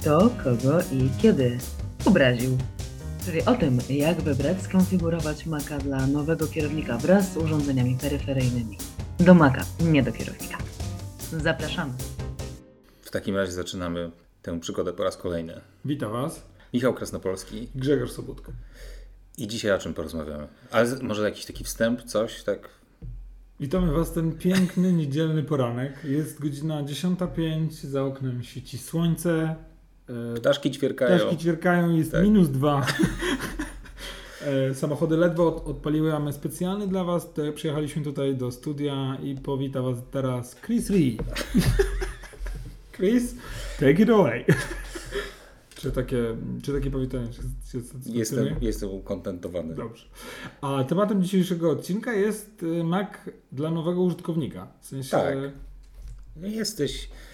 kto, kogo i kiedy obraził. Czyli o tym, jak wybrać, skonfigurować Maca dla nowego kierownika wraz z urządzeniami peryferyjnymi. Do Maca, nie do kierownika. Zapraszamy. W takim razie zaczynamy tę przygodę po raz kolejny. Witam Was. Michał Krasnopolski. Grzegorz Sobutka. I dzisiaj o czym porozmawiamy? Ale może jakiś taki wstęp, coś tak? Witamy Was ten piękny, niedzielny poranek. Jest godzina 10.05, za oknem świeci słońce. E, ptaszki ćwierkają. Ptaszki ćwierkają, jest tak. minus dwa. E, samochody ledwo odpaliły, a my specjalnie dla Was przyjechaliśmy tutaj do studia i powita Was teraz Chris Lee. Chris, take it away. Czy takie, czy takie powitanie? Jestem, jestem ukontentowany. Dobrze. A tematem dzisiejszego odcinka jest y, Mac dla nowego użytkownika. W sensie... Tak. Jesteś, e,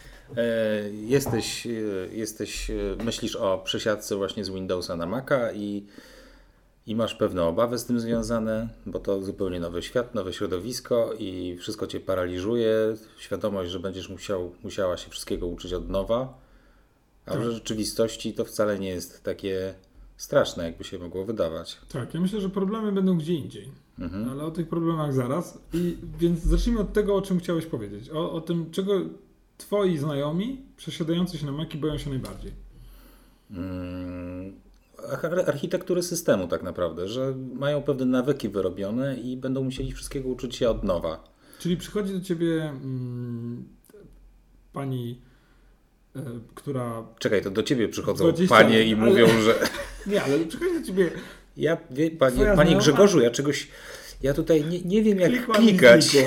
jesteś, e, jesteś, e, myślisz o przesiadce właśnie z Windowsa na Maca i, i masz pewne obawy z tym związane, bo to zupełnie nowy świat, nowe środowisko i wszystko cię paraliżuje. Świadomość, że będziesz musiał, musiała się wszystkiego uczyć od nowa a tak. w rzeczywistości to wcale nie jest takie straszne, jakby się mogło wydawać. Tak, ja myślę, że problemy będą gdzie indziej. Mhm. Ale o tych problemach zaraz. I więc zacznijmy od tego, o czym chciałeś powiedzieć. O, o tym, czego twoi znajomi przesiadający się na Maki boją się najbardziej. Hmm, architektury systemu tak naprawdę, że mają pewne nawyki wyrobione i będą musieli wszystkiego uczyć się od nowa. Czyli przychodzi do ciebie mm, pani E, która... Czekaj, to do ciebie przychodzą 20, panie i ale... mówią, że... Nie, ale przychodzi do ciebie... Ja, wie, panie, panie Grzegorzu, ja czegoś... Ja tutaj nie, nie wiem jak Klikłam klikać. E,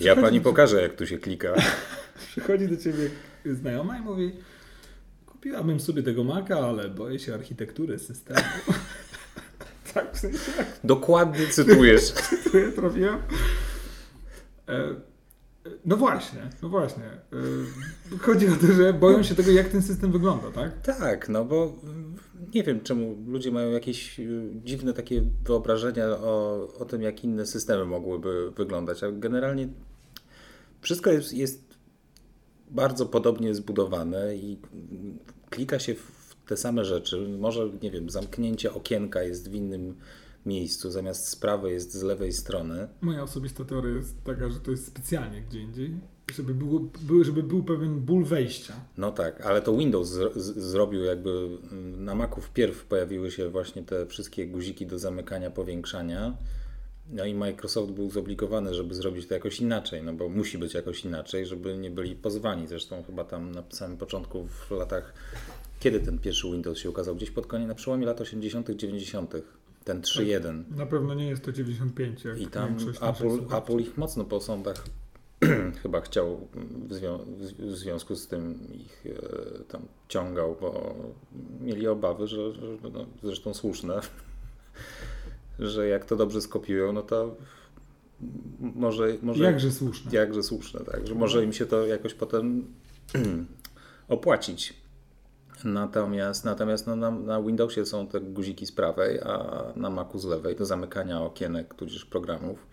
ja pani pokażę jak tu się klika. Przychodzi do ciebie znajoma i mówi kupiłabym sobie tego maka, ale boję się architektury systemu. tak, w sensie Dokładnie cytujesz. Cytuję, trafiłem. E, no właśnie, no właśnie. Y, chodzi o to, że boją się tego, jak ten system wygląda, tak? Tak, no bo nie wiem, czemu ludzie mają jakieś y, dziwne takie wyobrażenia o, o tym, jak inne systemy mogłyby wyglądać, a generalnie wszystko jest, jest bardzo podobnie zbudowane i klika się w te same rzeczy. Może, nie wiem, zamknięcie okienka jest w innym miejscu, zamiast z prawej jest z lewej strony. Moja osobista teoria jest taka, że to jest specjalnie gdzie indziej, żeby, było, żeby był pewien ból wejścia. No tak, ale to Windows z, z, zrobił jakby mm, na Macu wpierw pojawiły się właśnie te wszystkie guziki do zamykania, powiększania. No i Microsoft był zobligowany, żeby zrobić to jakoś inaczej, no bo musi być jakoś inaczej, żeby nie byli pozwani. Zresztą chyba tam na samym początku w latach, kiedy ten pierwszy Windows się ukazał? Gdzieś pod koniec, na przełomie lat 80., 90 ten 3.1. Na pewno nie jest to 95. I tam Apple, Apple ich mocno po sądach chyba chciał w, zwią w, związku z tym ich e, tam ciągał, bo mieli obawy, że, że no, zresztą słuszne, że jak to dobrze skopiują, no to może, może jakże słuszne. Jakże słuszne, tak, że może im się to jakoś potem opłacić. Natomiast, natomiast no, na, na, Windowsie są te guziki z prawej, a na Macu z lewej do zamykania okienek tudzież programów.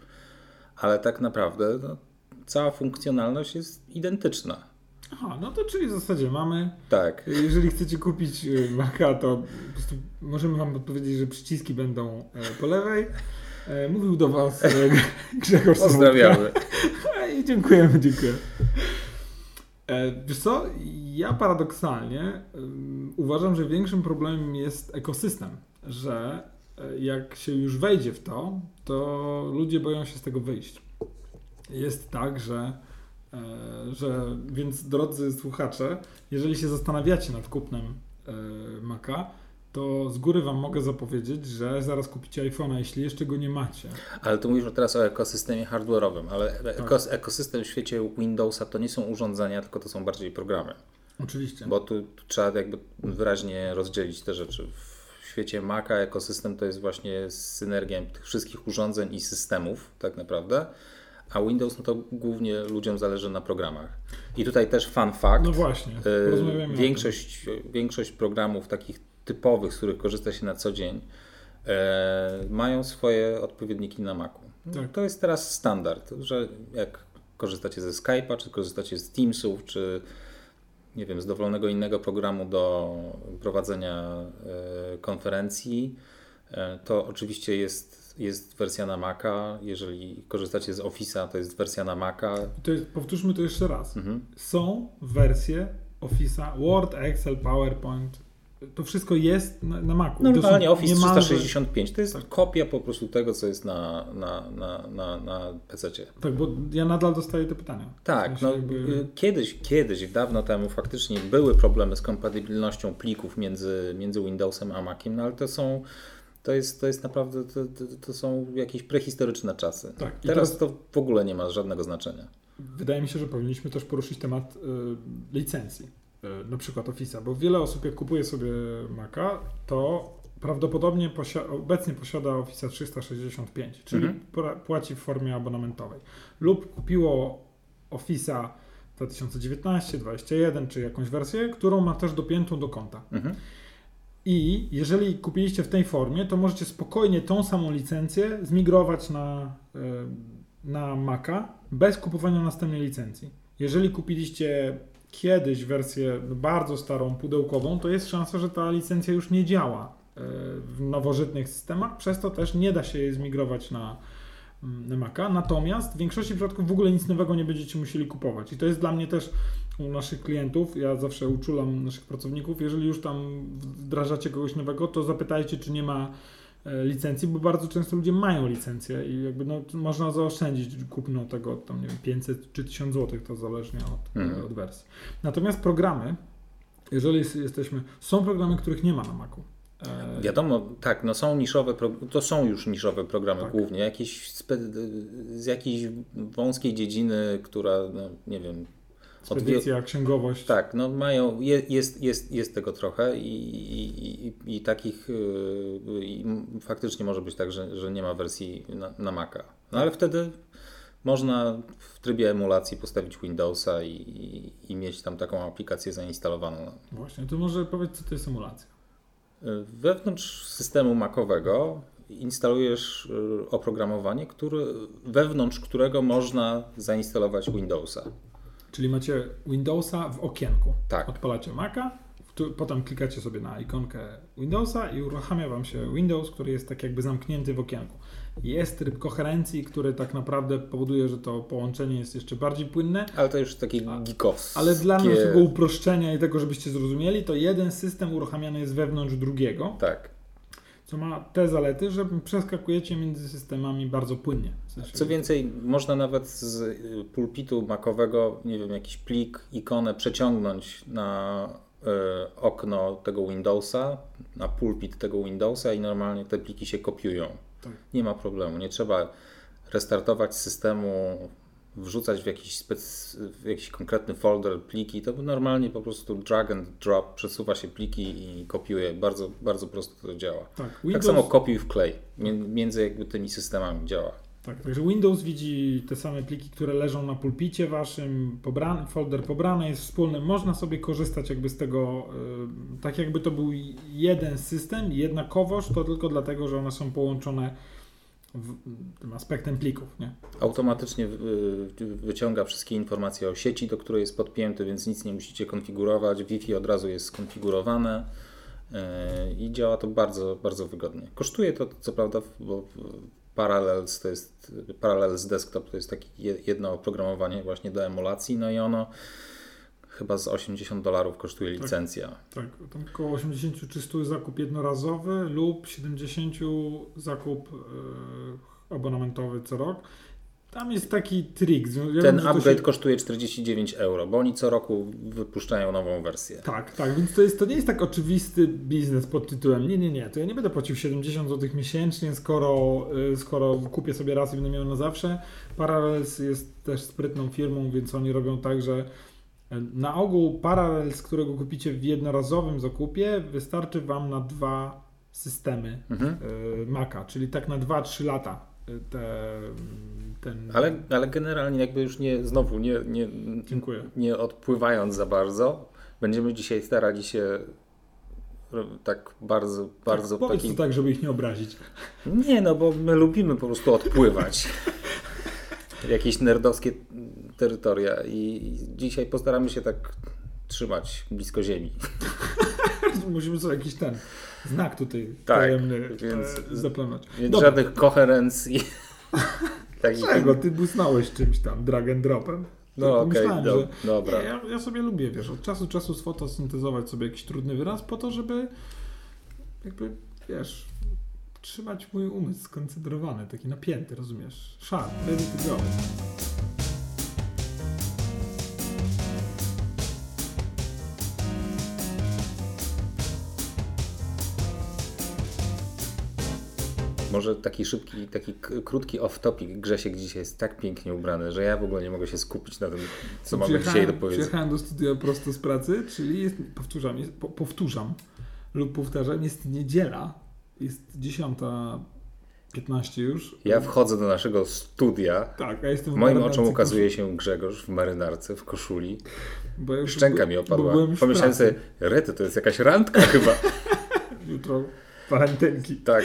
Ale tak naprawdę no, cała funkcjonalność jest identyczna. Aha, no to czyli w zasadzie mamy. Tak. Jeżeli chcecie kupić y, Maca, to po prostu możemy Wam odpowiedzieć, że przyciski będą e, po lewej. E, mówił do Was e, Grzegorz Pozdrawiamy. I dziękujemy, dziękuję. Wiesz co, ja paradoksalnie uważam, że większym problemem jest ekosystem, że jak się już wejdzie w to, to ludzie boją się z tego wyjść. Jest tak, że, że więc drodzy słuchacze, jeżeli się zastanawiacie nad kupnem e, Maca, to z góry Wam mogę zapowiedzieć, że zaraz kupicie iPhone'a, jeśli jeszcze go nie macie. Ale tu mówisz teraz o ekosystemie hardware'owym, ale tak. ekosystem w świecie Windowsa to nie są urządzenia, tylko to są bardziej programy. Oczywiście. Bo tu, tu trzeba jakby wyraźnie rozdzielić te rzeczy. W świecie Maca ekosystem to jest właśnie synergia tych wszystkich urządzeń i systemów tak naprawdę. A Windows, no to głównie ludziom zależy na programach. I tutaj też fun fact. No właśnie. Yy, większość, większość programów takich typowych, z których korzysta się na co dzień, e, mają swoje odpowiedniki na Macu. Tak. To jest teraz standard, że jak korzystacie ze Skype'a, czy korzystacie z Teamsów, czy nie wiem, z dowolnego innego programu do prowadzenia e, konferencji, e, to oczywiście jest, jest wersja na Maca. Jeżeli korzystacie z Office'a, to jest wersja na Maca. To jest, powtórzmy to jeszcze raz. Mhm. Są wersje Office'a, Word, Excel, PowerPoint. To wszystko jest na, na Macu. No normalnie Office niemalże- 365 to jest Tak. kopia po prostu tego, co jest na, na, na, na, na PC. Tak, bo ja nadal dostaję te pytania. Tak, W sensie no, jakby- y, kiedyś, kiedyś, dawno temu faktycznie były problemy z kompatybilnością plików między, między Windowsem a Maciem, no ale to są, to jest, to jest naprawdę, to, to, to są jakieś prehistoryczne czasy. Tak, Teraz teraz- to w ogóle nie ma żadnego znaczenia. Wydaje mi się, że powinniśmy też poruszyć temat y, licencji, y, na przykład Office'a, bo wiele osób jak kupuje sobie Maca, to prawdopodobnie posia- obecnie posiada Office'a 365, czyli Mhm. pra- płaci w formie abonamentowej. Lub kupiło Office'a 2019, 2021 czy jakąś wersję, którą ma też dopiętą do konta. Mhm. I jeżeli kupiliście w tej formie, to możecie spokojnie tą samą licencję zmigrować na, na Maca bez kupowania następnej licencji. Jeżeli kupiliście kiedyś wersję bardzo starą, pudełkową, to jest szansa, że ta licencja już nie działa e, w nowożytnych systemach, przez to też nie da się jej zmigrować mm, na Maca. Natomiast w większości przypadków w ogóle nic nowego nie będziecie musieli kupować. I to jest dla mnie też u naszych klientów, ja zawsze uczulam naszych pracowników, jeżeli już tam wdrażacie kogoś nowego, to zapytajcie, czy nie ma e, licencji, bo bardzo często ludzie mają licencję i jakby no, można zaoszczędzić kupno tego tam nie wiem, 500 czy 1000 zł, to zależnie od, Mhm. od wersji. Natomiast programy, jeżeli jest- jesteśmy, są programy, których nie ma na Macu. E, Wiadomo, tak, no są niszowe, to są już niszowe programy Tak. głównie, jakieś z jakiejś wąskiej dziedziny, która, no, nie wiem, Spedycja, księgowość. Tak, no mają, je, jest, jest, jest tego trochę i, i, i, i takich yy, i faktycznie może być tak, że, że nie ma wersji na, na Maca. No ale wtedy można w trybie emulacji postawić Windowsa i, i, mieć tam taką aplikację zainstalowaną. Właśnie, to może powiedz, co to jest emulacja. Yy, Wewnątrz systemu Macowego instalujesz yy, oprogramowanie, który, wewnątrz którego można zainstalować Windowsa. Czyli macie Windowsa w okienku. Tak. Odpalacie Maca, tu- potem klikacie sobie na ikonkę Windowsa i uruchamia Wam się Windows, który jest tak jakby zamknięty w okienku. Jest tryb koherencji, który tak naprawdę powoduje, że to połączenie jest jeszcze bardziej płynne, Ale to już takie geekowskie. ale dla naszego uproszczenia i tego, żebyście zrozumieli, to jeden system uruchamiany jest wewnątrz drugiego, Tak. Co ma te zalety, że przeskakujecie między systemami bardzo płynnie. Co więcej, można nawet z y, pulpitu makowego, nie wiem, jakiś plik, ikonę przeciągnąć na y, okno tego Windowsa, na pulpit tego Windowsa i normalnie te pliki się kopiują. Tak. Nie ma problemu. Nie trzeba restartować systemu, wrzucać w jakiś, spec, w jakiś konkretny folder pliki. To normalnie po prostu drag and drop, przesuwa się pliki i kopiuje. Bardzo, bardzo prosto to działa. Tak, Tak Windows, samo kopiuj w klej. Mię- Między jakby tymi systemami działa. Tak, także Windows widzi te same pliki, które leżą na pulpicie waszym, pobrany, folder pobrany jest wspólny, można sobie korzystać jakby z tego, y, tak jakby to był jeden system, jednakowoż, to tylko dlatego, że one są połączone w, tym aspektem plików, nie? automatycznie y, wyciąga wszystkie informacje o sieci, do której jest podpięty, więc nic nie musicie konfigurować. Wi-Fi od razu jest skonfigurowane y, i działa to bardzo, bardzo wygodnie. Kosztuje to co prawda, bo Parallels to jest Parallels Desktop to jest takie je- jedno oprogramowanie właśnie do emulacji, no i ono chyba z 80 dolarów kosztuje licencja. Tak, tam około 80 czy 100 zakup jednorazowy lub 70 zakup y, abonamentowy co rok. Tam jest taki trik. Ja wiem, Ten to upgrade się- kosztuje 49 euro, bo oni co roku wypuszczają nową wersję. Tak, tak, więc to, jest, to nie jest tak oczywisty biznes pod tytułem nie, nie, nie, to ja nie będę płacił 70 zł miesięcznie, skoro, y, skoro kupię sobie raz i będę miał na zawsze. Parallels jest też sprytną firmą, więc oni robią tak, że na ogół Parallels, którego kupicie w jednorazowym zakupie, wystarczy Wam na dwa systemy Mhm. y, Maca, czyli tak na 2-3 lata. y, Te, ten... Ale, ale generalnie jakby już nie, znowu nie, nie, Dziękuję. nie odpływając za bardzo, będziemy dzisiaj starali się tak bardzo, bardzo Powiedz taki... tak, żeby ich nie obrazić. Nie, no bo my lubimy po prostu odpływać. Jakieś nerdowskie terytoria i dzisiaj postaramy się tak trzymać blisko ziemi. Musimy sobie jakiś ten znak tutaj Tak, tajemny więc- e, zaplanować. Więc Dobra, żadnych koherencji. Takich- Czego? Ty busnąłeś czymś tam, drag and dropem. No okej, pomyślałem, do, dobra. Ja, ja sobie lubię, wiesz, od czasu do czasu sfotosyntezować sobie jakiś trudny wyraz po to, żeby jakby, wiesz, trzymać mój umysł skoncentrowany, taki napięty, rozumiesz? Sharp, ready to go. Może taki szybki, taki krótki off-topic. Grzesiek dzisiaj jest tak pięknie ubrany, że ja w ogóle nie mogę się skupić na tym, co mamy dzisiaj do powiedzenia. Przyjechałem do studia prosto z pracy, czyli jest, powtórzam, jest, po, powtórzam lub powtarzam, jest niedziela, jest 10.15 już. Ja wchodzę do naszego studia. Tak, jestem w Moim oczom ukazuje się Grzegorz w marynarce, w koszuli. bo ja już Szczęka mi bo opadła. w Pomyślałem sobie, rety, to jest jakaś randka chyba. Jutro walentynki. Tak,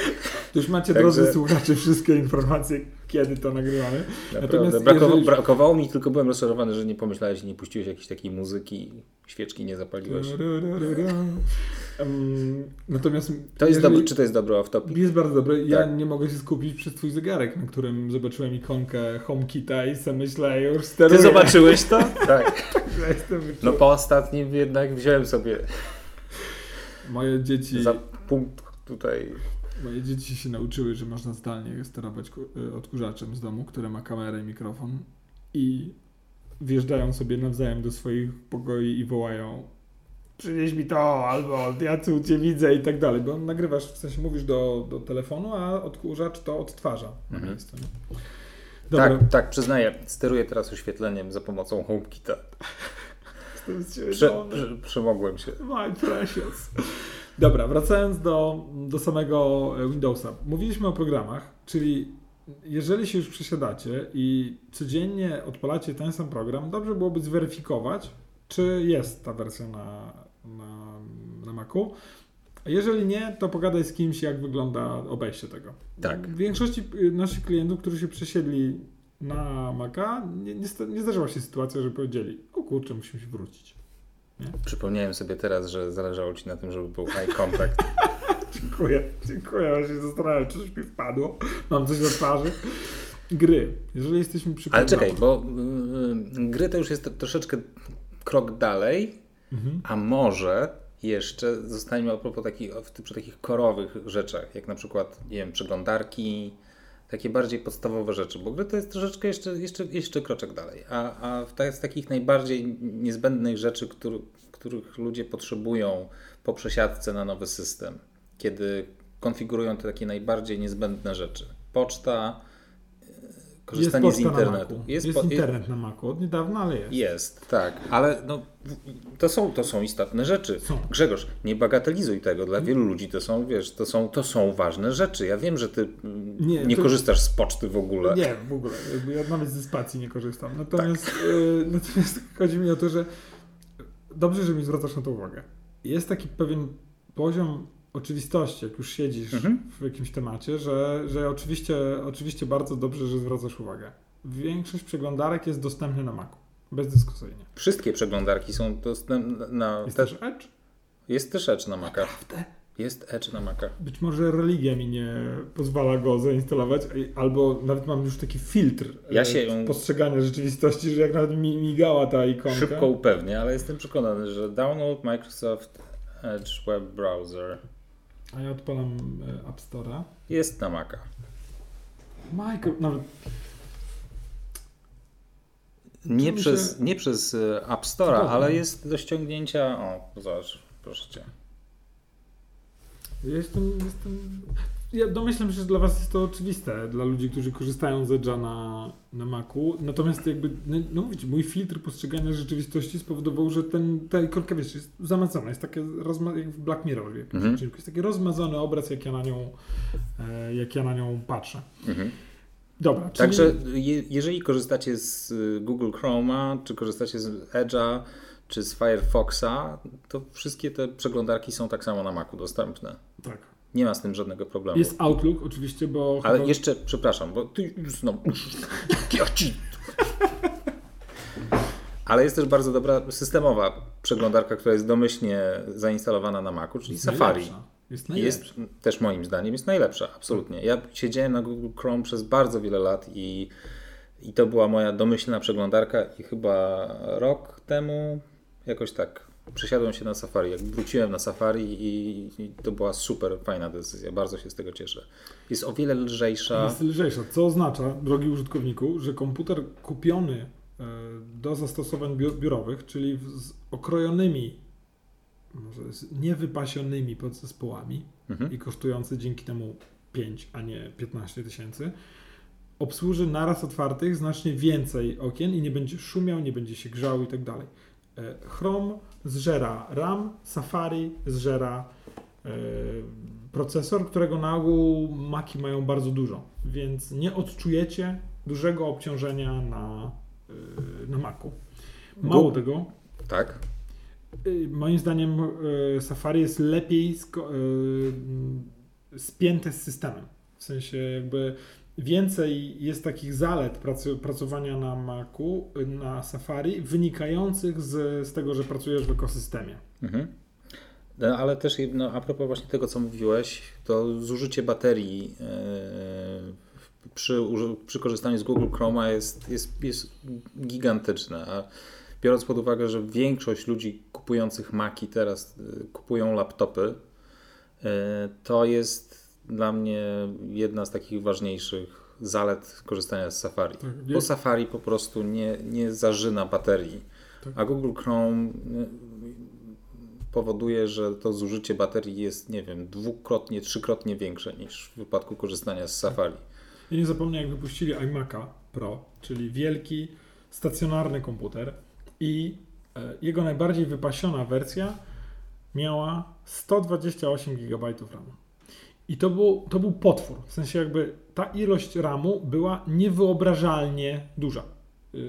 już macie, Także- drodzy słuchacze, wszystkie informacje, kiedy to nagrywamy. naprawdę. Brakowało, jeżeli- brakowało mi, tylko byłem rozczarowany, że nie pomyślałeś i nie puściłeś jakiejś takiej muzyki, świeczki nie zapaliłeś. Natomiast To jest jeżeli- dobry, czy to jest dobry off-topic? Jest bardzo dobre. Ja Tak. nie mogę się skupić przez twój zegarek, na którym zobaczyłem ikonkę HomeKita i sobie myślę, już steruję. Ty zobaczyłeś to? tak. Ja No po ostatnim jednak wziąłem sobie Moje dzieci, za punkt tutaj. moje dzieci się nauczyły, że można zdalnie sterować y, odkurzaczem z domu, które ma kamerę i mikrofon i wjeżdżają sobie nawzajem do swoich pokoi i wołają przynieś mi to, albo ja tu cię widzę i tak dalej, bo nagrywasz, w sensie mówisz do, do telefonu, a odkurzacz to odtwarza na Mhm. miejscu. Nie? Dobra, Tak, tak, przyznaję. Steruję teraz oświetleniem za pomocą HomeKita. Prze, przemogłem się. My precious. Dobra, wracając do, do samego Windowsa. Mówiliśmy o programach, czyli jeżeli się już przesiadacie i codziennie odpalacie ten sam program, dobrze byłoby zweryfikować, czy jest ta wersja na, na, na Macu. A jeżeli nie, to pogadaj z kimś, jak wygląda obejście tego. Tak. W większości y, naszych klientów, którzy się przesiedli na Maca, nie, nie, nie zdarzyła się sytuacja, że powiedzieli, o kurczę, musimy się wrócić. Przypomniałem sobie teraz, że zależało Ci na tym, żeby był eye contact. Dziękuję, dziękuję. Ja się zastanawiam, czy coś mi wpadło. Mam coś na twarzy. Gry. Jeżeli jesteśmy przy Ale czekaj, bo y, gry to już jest troszeczkę krok dalej, Mhm. a może jeszcze zostańmy a propos takich, w- przy takich korowych rzeczach, jak na przykład, nie wiem, przeglądarki, takie bardziej podstawowe rzeczy, bo gry to jest troszeczkę jeszcze, jeszcze, jeszcze kroczek dalej, a, a w z takich najbardziej niezbędnych rzeczy, który, których ludzie potrzebują po przesiadce na nowy system, kiedy konfigurują te takie najbardziej niezbędne rzeczy. Poczta, korzystanie jest z internetu. Macu. Jest, po- internet na Macu. Od niedawna, ale jest. jest, tak, ale no, to, są, to są istotne rzeczy. Są. Grzegorz, nie bagatelizuj tego. Dla wielu ludzi to są, wiesz, to są, to są ważne rzeczy. Ja wiem, że ty mm, Nie, nie, to- korzystasz z poczty w ogóle. Nie, w ogóle. Ja nawet ze spacji nie korzystam. Natomiast, Tak. y, natomiast chodzi mi o to, że dobrze, że mi zwracasz na to uwagę. Jest taki pewien poziom oczywistości, jak już siedzisz Mhm. w jakimś temacie, że, że oczywiście, oczywiście bardzo dobrze, że zwracasz uwagę. Większość przeglądarek jest dostępna na Macu. Bezdyskusyjnie. Wszystkie przeglądarki są dostępne na... Jest te- też Edge? jest też Edge na Maca. Jest Edge na Maca. Być może religia mi nie pozwala go zainstalować, albo nawet mam już taki filtr Ja e, się- postrzegania rzeczywistości, że jak nawet mi migała ta ikonka. Szybko upewnię, ale jestem przekonany, że download Microsoft Edge Web Browser A ja odpalam e, App Store'a. jest na Maca. Micro, nawet Nie Czemu przez, się- nie przez e, App Store'a, ale jest do ściągnięcia... O, zobacz, proszę Cię. jestem, jestem... Ja domyślam się, że dla Was jest to oczywiste, dla ludzi, którzy korzystają z Edge'a na, na Macu. Natomiast jakby, no, no mówić, mój filtr postrzegania rzeczywistości spowodował, że ten, ta ikonka, wiesz, jest zamazana, jest takie rozma- jak w Black Mirror, jak Mhm. mhm. jest taki rozmazany obraz, jak ja na nią, e, jak ja na nią patrzę. Mhm. Dobra, czyli... Także je, jeżeli korzystacie z y, Google Chroma, czy korzystacie z Edge'a, czy z Firefoxa, to wszystkie te przeglądarki są tak samo na Macu dostępne. Tak. Nie ma z tym żadnego problemu. Jest Outlook oczywiście, bo... Ale chyba- jeszcze, przepraszam, bo ty znowu... Ja ci... Ale jest też bardzo dobra systemowa przeglądarka, która jest domyślnie zainstalowana na Macu, czyli Jest Safari. najlepsza. Jest najlepsza. Jest też moim zdaniem jest najlepsza, absolutnie. Ja siedziałem na Google Chrome przez bardzo wiele lat i, i to była moja domyślna przeglądarka i chyba rok temu jakoś tak przesiadłem się na Safari. Jak wróciłem na Safari i, i to była super fajna decyzja. Bardzo się z tego cieszę. Jest o wiele lżejsza. Jest lżejsza, co oznacza, drogi użytkowniku, że komputer kupiony e, do zastosowań biur- biurowych, czyli z okrojonymi, może z niewypasionymi podzespołami Mhm. i kosztujący dzięki temu 5, a nie 15 tysięcy, obsłuży naraz otwartych znacznie więcej okien i nie będzie szumiał, nie będzie się grzał i tak dalej. E, Chrome zżera RAM, Safari zżera e, procesor, którego na ogół Maki mają bardzo dużo, więc nie odczujecie dużego obciążenia na, e, na Macu. Mało Go- tego, Tak. moim zdaniem Safari jest lepiej e, spięte z systemem. W sensie jakby więcej jest takich zalet pracowania na Macu, na Safari, wynikających z, z tego, że pracujesz w ekosystemie. Mhm. No, ale też no, a propos właśnie tego, co mówiłeś, to zużycie baterii e, przy, przy korzystaniu z Google Chroma jest, jest, jest gigantyczne. A biorąc pod uwagę, że większość ludzi kupujących Maki teraz e, kupują laptopy, e, to jest dla mnie jedna z takich ważniejszych zalet korzystania z Safari. Tak, Bo Safari po prostu nie, nie zażyna baterii. Tak. A Google Chrome y, powoduje, że to zużycie baterii jest, nie wiem, dwukrotnie, trzykrotnie większe niż w wypadku korzystania z Safari. I nie zapomnę, jak wypuścili iMac'a Pro, czyli wielki, stacjonarny komputer i e, jego najbardziej wypasiona wersja miała 128 GB RAMu. I to był, to był potwór. W sensie jakby ta ilość RAMu była niewyobrażalnie duża. Yy,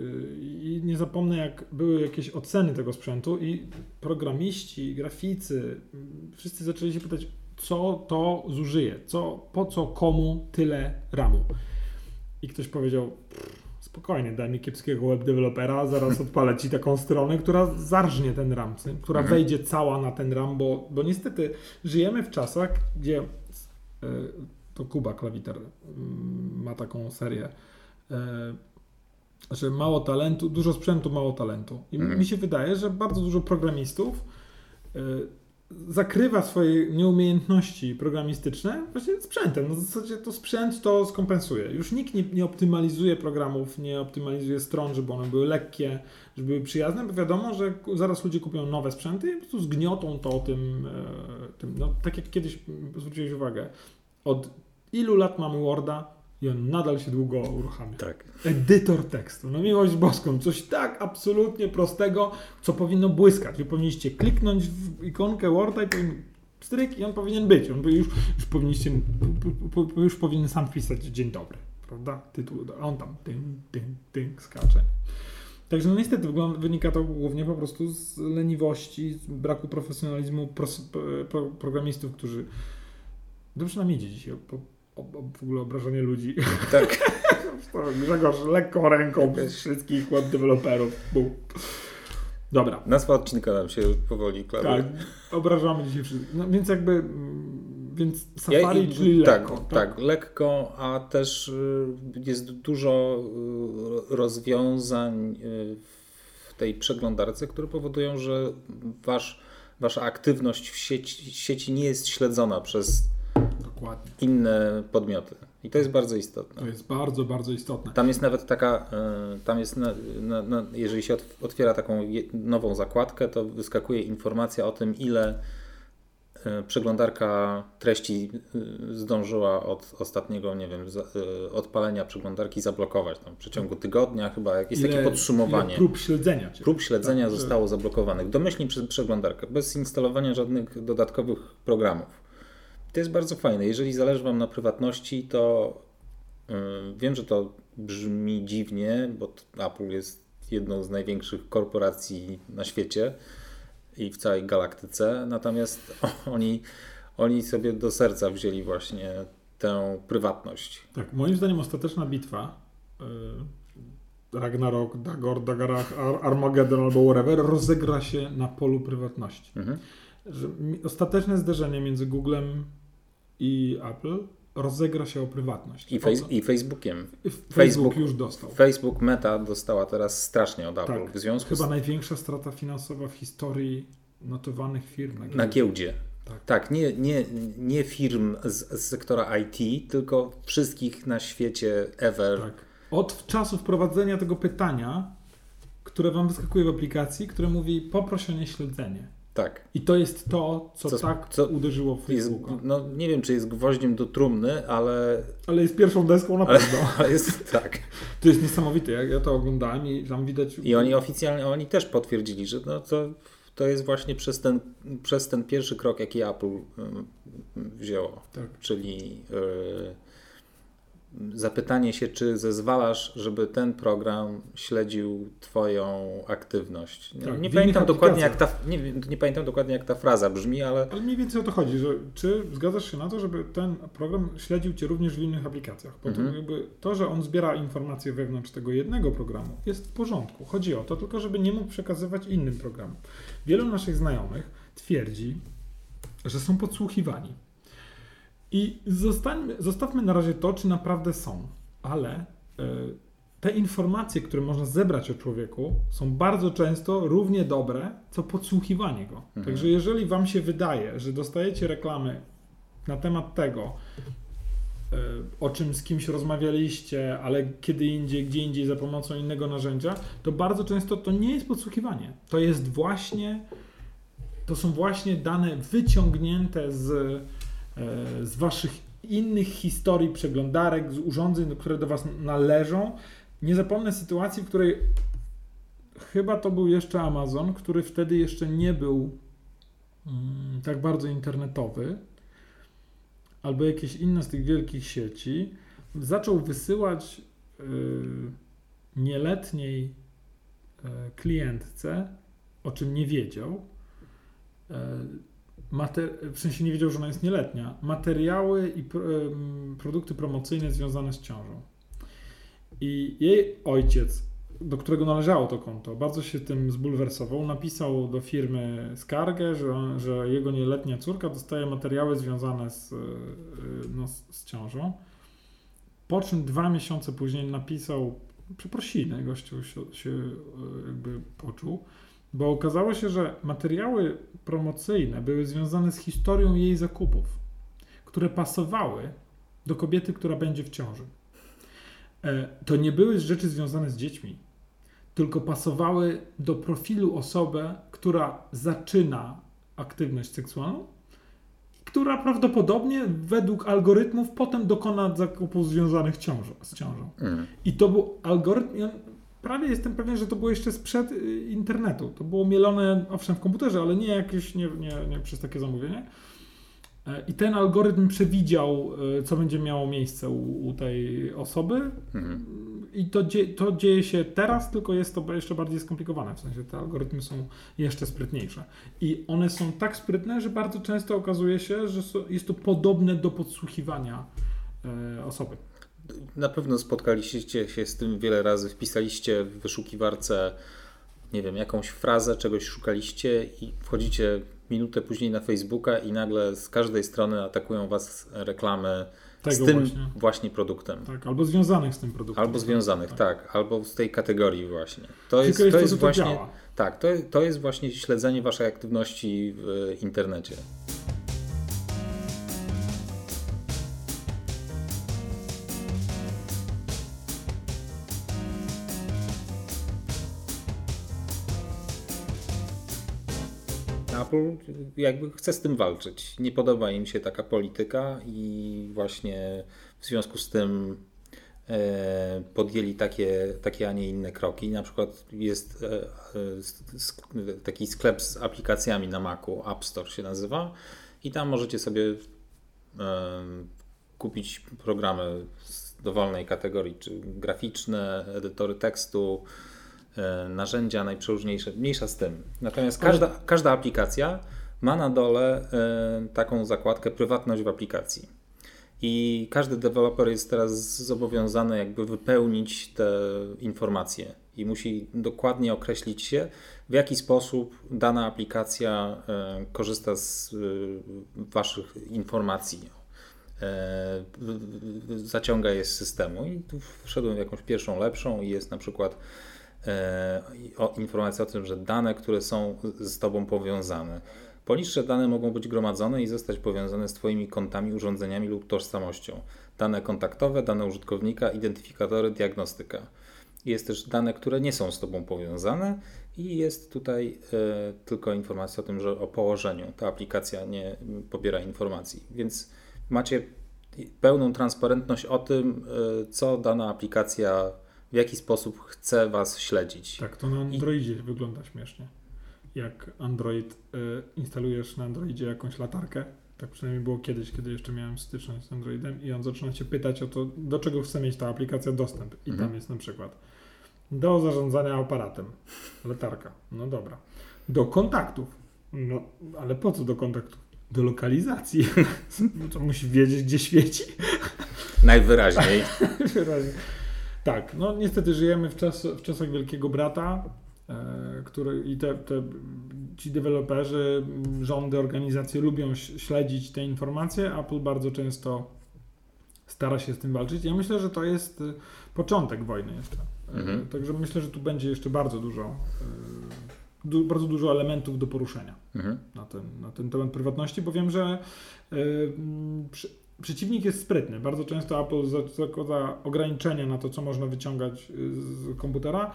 I nie zapomnę, jak były jakieś oceny tego sprzętu i programiści, graficy, mm, wszyscy zaczęli się pytać, co to zużyje, co, po co komu tyle RAMu. I ktoś powiedział, "Pff, spokojnie, daj mi kiepskiego web dewelopera, zaraz odpalę ci taką stronę, która zarżnie ten RAM, która Mhm. wejdzie cała na ten RAM, bo, bo niestety żyjemy w czasach, gdzie to Kuba Klawiter mm, ma taką serię, y, że mało talentu, dużo sprzętu, mało talentu. I Mhm. mi się wydaje, że bardzo dużo programistów y, zakrywa swoje nieumiejętności programistyczne właśnie sprzętem. No w zasadzie to sprzęt to skompensuje. Już nikt nie, nie optymalizuje programów, nie optymalizuje stron, żeby one były lekkie, żeby były przyjazne, bo wiadomo, że zaraz ludzie kupią nowe sprzęty i po prostu zgniotą to tym, e, tym. No, tak jak kiedyś zwróciłeś uwagę, od ilu lat mamy Worda i on nadal się długo uruchamia. Tak. Edytor tekstu. No miłość boską. Coś tak absolutnie prostego, co powinno błyskać. Wy powinniście kliknąć w ikonkę Worda i powinien stryk i on powinien być. On już, już powinniście, po- po- już powinien sam wpisać dzień dobry. Prawda? Tytuł, a on tam tynk, tynk, tynk skacze. Także no niestety wynika to głównie po prostu z leniwości, z braku profesjonalizmu pros, pro, programistów, którzy dobrze nam idzie dzisiaj. Po, w ogóle obrażanie ludzi. Tak. Grzegorz lekką ręką przez wszystkich web deweloperów. Dobra, Nazwa odcinka nam się powoli klaruje. tak, obrażamy dzisiaj wszystkich. No, więc jakby, mm, więc Safari, Ja- czyli tak, lekko. tak, lekko, a też y, jest dużo y, rozwiązań y, w tej przeglądarce, które powodują, że wasz, wasza aktywność w sieci, sieci nie jest śledzona przez Dokładnie. inne podmioty. I to jest bardzo istotne. To jest bardzo, bardzo istotne. Tam jest nawet taka, y, tam jest, na, na, na, jeżeli się ot- otwiera taką nową zakładkę, to wyskakuje informacja o tym, ile y, przeglądarka treści y, zdążyła od ostatniego, nie wiem, odpalenia przeglądarki zablokować. Tam w przeciągu tygodnia chyba jakieś takie podsumowanie. Ile prób śledzenia. Prób śledzenia Tak, zostało zablokowanych domyślnie przez przeglądarkę, bez instalowania żadnych dodatkowych programów. To jest bardzo fajne. Jeżeli zależy Wam na prywatności, to yy, wiem, że to brzmi dziwnie, bo Apple jest jedną z największych korporacji na świecie i w całej galaktyce, natomiast oni, oni sobie do serca wzięli właśnie tę prywatność. Tak, moim zdaniem ostateczna bitwa y, Ragnarok, Dagor, Dagarach, Ar Armageddon albo whatever rozegra się na polu prywatności. Mhm. Ostateczne zderzenie między Googlem i Apple rozegra się o prywatność. I, I Facebookiem. Facebook, Facebook- już dostał. Facebook Meta dostała teraz strasznie od Apple. Tak. W związku Chyba z największa strata finansowa w historii notowanych firm. na giełdzie. Tak. Tak, nie, nie, nie firm z, z sektora IT, tylko wszystkich na świecie ever. Tak. Od czasu wprowadzenia tego pytania, które wam wyskakuje w aplikacji, które mówi poproś o nieśledzenie. Tak. I to jest to, co, Co- tak co uderzyło w Jest, Facebooka. no, nie wiem, czy jest gwoździem do trumny, ale, Ale jest pierwszą deską na pewno. ale jest tak. To jest niesamowite. Jak ja to oglądałem i tam widać. I oni oficjalnie, oni też potwierdzili, że no to, to jest właśnie przez ten, przez ten pierwszy krok, jaki Apple wzięło. Tak. Czyli y, zapytanie się, czy zezwalasz, żeby ten program śledził Twoją aktywność. Nie, Tak, nie pamiętam dokładnie jak ta, nie, nie pamiętam dokładnie jak ta fraza brzmi, ale Ale mniej więcej o to chodzi, że czy zgadzasz się na to, żeby ten program śledził cię również w innych aplikacjach? Bo Mhm. to, jakby to, że on zbiera informacje wewnątrz tego jednego programu, jest w porządku. Chodzi o to tylko, żeby nie mógł przekazywać innym programom. Wielu naszych znajomych twierdzi, że są podsłuchiwani. I zostańmy, zostawmy na razie to, czy naprawdę są, ale e, te informacje, które można zebrać o człowieku, są bardzo często równie dobre, co podsłuchiwanie go. Mhm. Także jeżeli Wam się wydaje, że dostajecie reklamy na temat tego, e, o czym z kimś rozmawialiście, ale kiedy indziej, gdzie indziej za pomocą innego narzędzia, to bardzo często to nie jest podsłuchiwanie. To jest właśnie, to są właśnie dane wyciągnięte z, z Waszych innych historii przeglądarek, z urządzeń, które do Was należą. Nie zapomnę sytuacji, w której chyba to był jeszcze Amazon, który wtedy jeszcze nie był mm, tak bardzo internetowy, albo jakieś inne z tych wielkich sieci, zaczął wysyłać y, nieletniej y, klientce, o czym nie wiedział, y, mater- w sensie nie wiedział, że ona jest nieletnia, materiały i pro, produkty promocyjne związane z ciążą. I jej ojciec, do którego należało to konto, bardzo się tym zbulwersował. Napisał do firmy skargę, że, że jego nieletnia córka dostaje materiały związane z, yy, no, z, ciążą. Po czym dwa miesiące później napisał przeprosiny, gościu się, się yy, jakby poczuł, bo okazało się, że materiały promocyjne były związane z historią jej zakupów, które pasowały do kobiety, która będzie w ciąży. E, To nie były rzeczy związane z dziećmi, tylko pasowały do profilu osoby, która zaczyna aktywność seksualną i która prawdopodobnie według algorytmów potem dokona zakupów związanych ciążą, z ciążą. mm, I to był algorytm, prawie jestem pewien, że to było jeszcze sprzed y, internetu. To było mielone, owszem, w komputerze, ale nie jakieś, nie, nie, nie przez takie zamówienie. E, I ten algorytm przewidział, y, co będzie miało miejsce u, u tej osoby. mm. I to, dzie, to dzieje się teraz, tylko jest to jeszcze bardziej skomplikowane. W sensie te algorytmy są jeszcze sprytniejsze. I one są tak sprytne, że bardzo często okazuje się, że jest to podobne do podsłuchiwania e, osoby. Na pewno spotkaliście się z tym wiele razy, wpisaliście w wyszukiwarce, nie wiem, jakąś frazę, czegoś szukaliście i wchodzicie minutę później na Facebooka i nagle z każdej strony atakują was reklamy z Tego tym właśnie. właśnie, produktem. Tak, albo związanych z tym produktem. Albo związanych, tak. albo z tej kategorii właśnie. To jest, jest to to, jest to właśnie, działa. tak, to, to jest właśnie śledzenie waszej aktywności w internecie. Apple jakby chce z tym walczyć. Nie podoba im się taka polityka i właśnie w związku z tym e, podjęli takie, takie, a nie inne kroki. Na przykład jest e, e, taki sklep z aplikacjami na Macu, App Store się nazywa i tam możecie sobie kupić programy z dowolnej kategorii, czy graficzne, edytory tekstu, narzędzia najprzeróżniejsze, mniejsza z tym. Natomiast każda, każda aplikacja ma na dole e, taką zakładkę prywatność w aplikacji. I każdy deweloper jest teraz zobowiązany jakby wypełnić te informacje i musi dokładnie określić się, w jaki sposób dana aplikacja e, korzysta z e, Waszych informacji. E, zaciąga je z systemu. I tu wszedłem w jakąś pierwszą lepszą i jest na przykład informacja o tym, że dane, które są z Tobą powiązane. Poniższe dane mogą być gromadzone i zostać powiązane z Twoimi kontami, urządzeniami lub tożsamością. Dane kontaktowe, dane użytkownika, identyfikatory, diagnostyka. Jest też dane, które nie są z Tobą powiązane i jest tutaj y, tylko informacja o tym, że o położeniu ta aplikacja nie pobiera informacji. Więc macie pełną transparentność o tym, y, co dana aplikacja, w jaki sposób chce Was śledzić. Tak, to na Androidzie I... wygląda śmiesznie. Jak Android y, instalujesz na Androidzie jakąś latarkę, tak przynajmniej było kiedyś, kiedy jeszcze miałem styczność z Androidem i on zaczyna cię pytać o to, do czego chce mieć ta aplikacja dostęp. I mhm. tam jest na przykład do zarządzania aparatem. Latarka. No dobra. Do kontaktów. No, ale po co do kontaktów? Do lokalizacji. No to musi wiedzieć, gdzie świeci. Najwyraźniej. Najwyraźniej. Tak, no niestety żyjemy w, czas, w czasach Wielkiego Brata, e, który i te, te, ci deweloperzy, rządy, organizacje lubią śledzić te informacje. Apple bardzo często stara się z tym walczyć. Ja myślę, że to jest e, początek wojny jeszcze. Mhm. Także myślę, że tu będzie jeszcze bardzo dużo, e, du, bardzo dużo elementów do poruszenia mhm. na, ten, na ten temat prywatności, bo wiem, że y, przy, przeciwnik jest sprytny. Bardzo często Apple zakłada ograniczenia na to, co można wyciągać z komputera,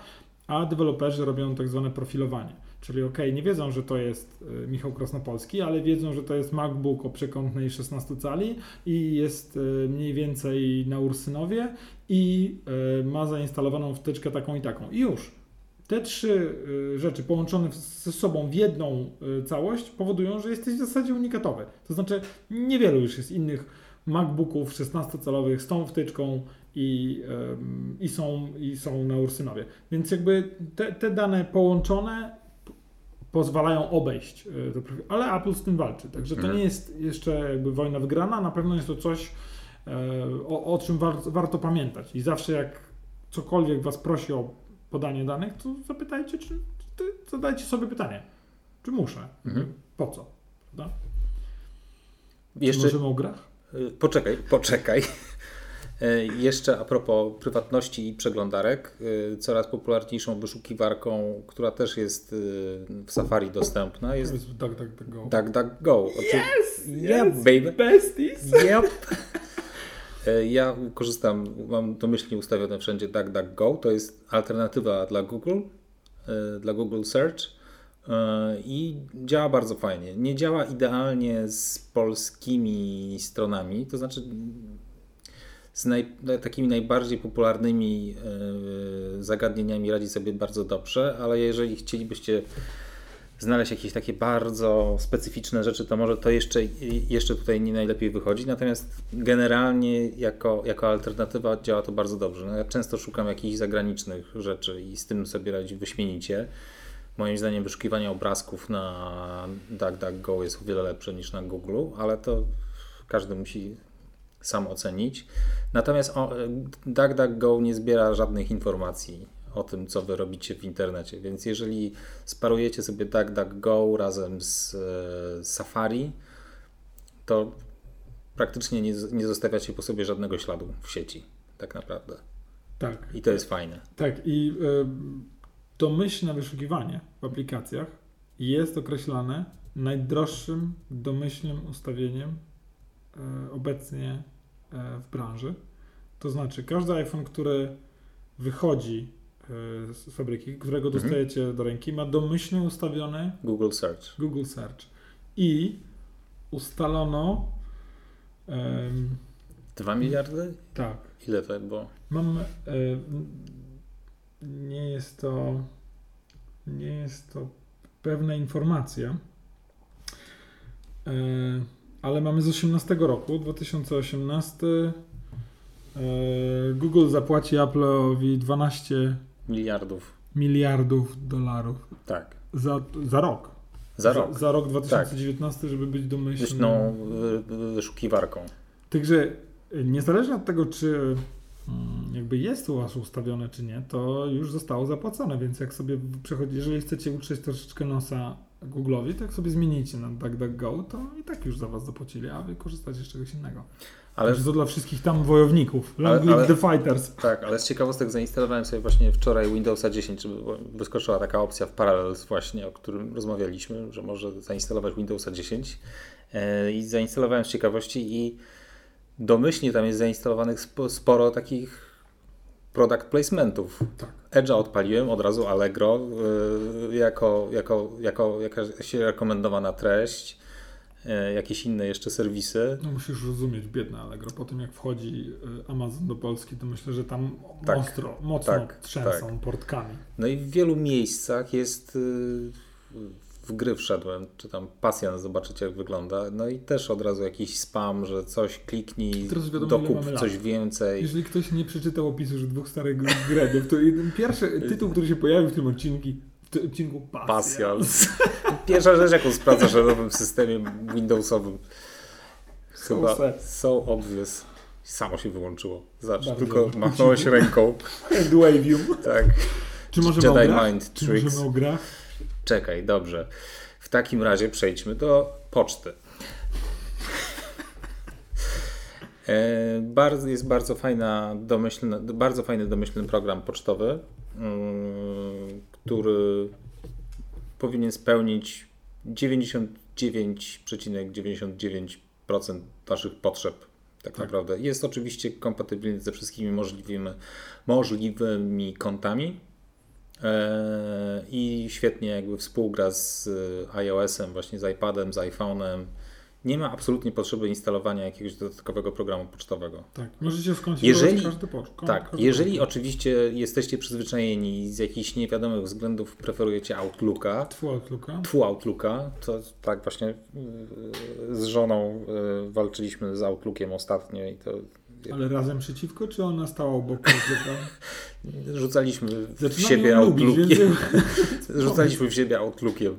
a deweloperzy robią tak zwane profilowanie. Czyli ok, nie wiedzą, że to jest e, Michał Krasnopolski, ale wiedzą, że to jest MacBook o przekątnej 16 cali i jest e, mniej więcej na Ursynowie i ma zainstalowaną wtyczkę taką i taką. I już. Te trzy rzeczy połączone ze sobą w jedną całość powodują, że jesteś w zasadzie unikatowy. To znaczy niewielu już jest innych MacBooków 16-calowych z tą wtyczką i, i, są, i są na Ursynowie. Więc jakby te, te dane połączone pozwalają obejść e, to, ale Apple z tym walczy. Także to mhm. nie jest jeszcze jakby wojna wygrana, na pewno jest to coś, e, o, o czym war, warto pamiętać. I zawsze jak cokolwiek was prosi o podanie danych, to zapytajcie, czy, czy zadajcie sobie pytanie, czy muszę, mhm. po co, prawda? Jeszcze... Czy możemy o grach? E, poczekaj, poczekaj. E, jeszcze a propos prywatności i przeglądarek, e, coraz popularniejszą wyszukiwarką, która też jest w Safari dostępna jest, jest DuckDuckGo. DuckDuckGo. Yes, yeah, yes, baby. Besties. Yep. Ja korzystam, mam domyślnie ustawione wszędzie DuckDuckGo. To jest alternatywa dla Google, dla Google Search i działa bardzo fajnie. Nie działa idealnie z polskimi stronami, to znaczy z naj, takimi najbardziej popularnymi e, zagadnieniami radzi sobie bardzo dobrze, ale jeżeli chcielibyście znaleźć jakieś takie bardzo specyficzne rzeczy, to może to jeszcze, jeszcze tutaj nie najlepiej wychodzi. Natomiast generalnie jako, jako alternatywa działa to bardzo dobrze. No ja często szukam jakichś zagranicznych rzeczy i z tym sobie radzi wyśmienicie. Moim zdaniem wyszukiwanie obrazków na DuckDuckGo jest o wiele lepsze niż na Google, ale to każdy musi sam ocenić. Natomiast DuckDuckGo nie zbiera żadnych informacji o tym, co wy robicie w internecie. Więc jeżeli sparujecie sobie DuckDuckGo razem z e, Safari, to praktycznie nie, nie zostawiacie po sobie żadnego śladu w sieci, tak naprawdę. Tak. I to jest fajne. Tak, i y, domyślne wyszukiwanie w aplikacjach jest określane najdroższym domyślnym ustawieniem y, obecnie E, w branży. To znaczy, każdy iPhone, który wychodzi e, z fabryki, którego mhm. dostajecie mhm. do ręki, ma domyślnie ustawiony Google Search. Google Search. I ustalono. Um, 2 miliardy? Tak. Ile to było? Mam. E, nie jest to. Nie jest to pewna informacja. E, ale mamy z 18 roku, 2018. E, Google zapłaci Apple'owi 12 miliardów. Miliardów dolarów. Tak. Za, za rok. Za rok. Za, za rok 2019, tak. żeby być domyślną Myślną wyszukiwarką. Także Niezależnie od tego, czy jakby jest u Was ustawione, czy nie, to już zostało zapłacone, więc jak sobie przechodzi, jeżeli chcecie utrzeć troszeczkę nosa Google'owi, to jak sobie zmienicie na DuckDuckGo, to i tak już za Was zapłacili, a Wy korzystacie z czegoś innego. Ale Także to dla wszystkich tam wojowników. Long Ale- ale- the fighters. Tak, ale z ciekawostek zainstalowałem sobie właśnie wczoraj Windowsa 10, żeby wyskoczyła taka opcja w Parallels właśnie, o którym rozmawialiśmy, że może zainstalować Windowsa 10 E, i zainstalowałem z ciekawości i domyślnie tam jest zainstalowanych spo- sporo takich product placementów. Tak. Edge'a odpaliłem od razu Allegro y, jako, jako, jako jakaś rekomendowana treść, y, jakieś inne jeszcze serwisy. No musisz rozumieć biedne Allegro. Po tym jak wchodzi y, Amazon do Polski, to myślę, że tam Tak, ostro, mocno tak, trzęsą portkami. No i w wielu miejscach jest w gry wszedłem, czy tam pasjan, zobaczycie jak wygląda. No i też od razu jakiś spam, że coś kliknij, wiadomo, dokup mamy lat. coś więcej. Jeżeli ktoś nie przeczytał opisu że dwóch starych gredów, to jeden, pierwszy tytuł, który się pojawił w tym odcinku, w tym odcinku Pasja. Pasjans. Pierwsza rzecz, jaką sprawdzasz na nowym systemie Windowsowym. Chyba So so obvious. Samo się wyłączyło. Bardzo tylko machnąłeś ręką. Handwavium. Tak. Czy możemy o Jedi grach? Mind Czy Tricks. możemy o grach? Czekaj, dobrze. W takim razie przejdźmy do poczty. E, Bardzo, jest bardzo, fajna, bardzo fajny domyślny program pocztowy, mm, który powinien spełnić 99,99% naszych potrzeb. Tak, Tak. naprawdę. Jest oczywiście kompatybilny ze wszystkimi możliwymi, możliwymi kontami. E, I świetnie jakby współgra z e, iOS-em, właśnie z iPadem, z iPhone'em. Nie ma absolutnie potrzeby instalowania jakiegoś dodatkowego programu pocztowego. Tak. Możecie skonfigurować Jeżeli- każdy pocz. kon- Tak, każdy jeżeli oczywiście jesteście przyzwyczajeni i z jakichś niewiadomych względów preferujecie Outlooka, Twój Outlooka. Twu Outlooka, to tak właśnie yy, z żoną walczyliśmy z Outlookiem ostatnio i to Ale razem przeciwko, czy ona stała obok rzucaliśmy w siebie Outlookiem. więc... Rzucaliśmy w siebie Outlookiem.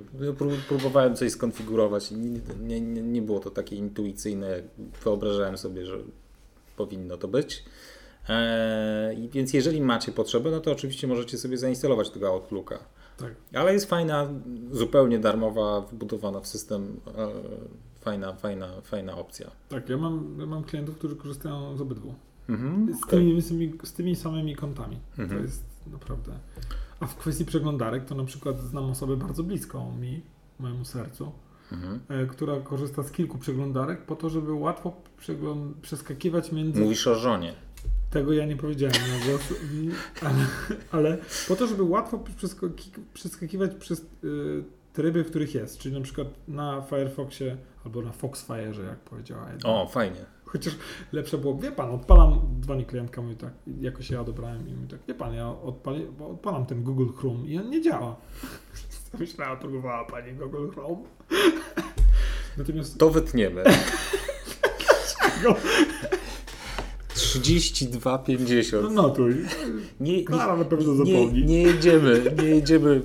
Próbowałem coś skonfigurować. Nie, nie, nie, było to takie intuicyjne, jak wyobrażałem sobie, że powinno to być. Eee, więc jeżeli macie potrzebę, no to oczywiście możecie sobie zainstalować tego Outlooka. Tak. Ale jest fajna, zupełnie darmowa, wbudowana w system, e, fajna, fajna, fajna opcja. Tak, ja mam, ja mam klientów, którzy korzystają z obydwu. Mhm. Z tymi, tymi, z tymi samymi kontami. Mhm. To jest naprawdę. A w kwestii przeglądarek, to na przykład znam osobę bardzo bliską mi, mojemu sercu, Mhm. e, która korzysta z kilku przeglądarek po to, żeby łatwo przeskakiwać między. Mówisz o żonie. Tego ja nie powiedziałem na głos, ale, ale po to, żeby łatwo przeskaki- przeskakiwać przez y, tryby, w których jest. Czyli na przykład na Firefoxie albo na Foxfire'ze, jak powiedziała. O, fajnie. Chociaż lepsze było, wie pan, odpalam, dzwoni klientka, mówi tak, jakoś ja odebrałem i mówi tak, wie pan, ja odpali, odpalam ten Google Chrome i on nie działa. Myślała, próbowała pani Google Chrome. Natomiast To wytniemy. 32,50. no notuj, Nie, nie, Klara na pewno nie, zapomni. nie jedziemy, nie jedziemy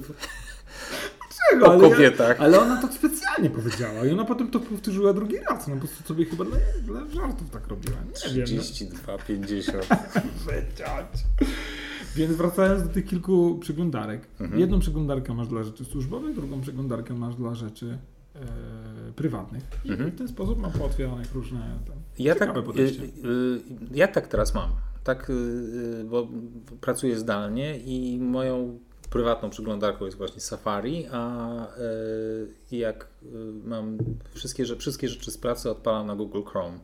Czego? o Ale ja- kobietach. Ale ona to specjalnie powiedziała i ona potem to powtórzyła drugi raz. No po prostu sobie chyba dla, dla żartów tak robiła. Nie wiem. no. 32,50. Wyciąć. Więc wracając do tych kilku przeglądarek. Mhm. Jedną przeglądarkę masz dla rzeczy służbowych, drugą przeglądarkę masz dla rzeczy e, prywatnych. I Mhm. w ten sposób mam pootwieranych różne tam, Ja tak, y, podejście. y, ja tak teraz mam. Tak, y, bo pracuję zdalnie i moją prywatną przeglądarką jest właśnie Safari, a y, jak y, mam wszystkie, wszystkie rzeczy z pracy odpalam na Google Chrome.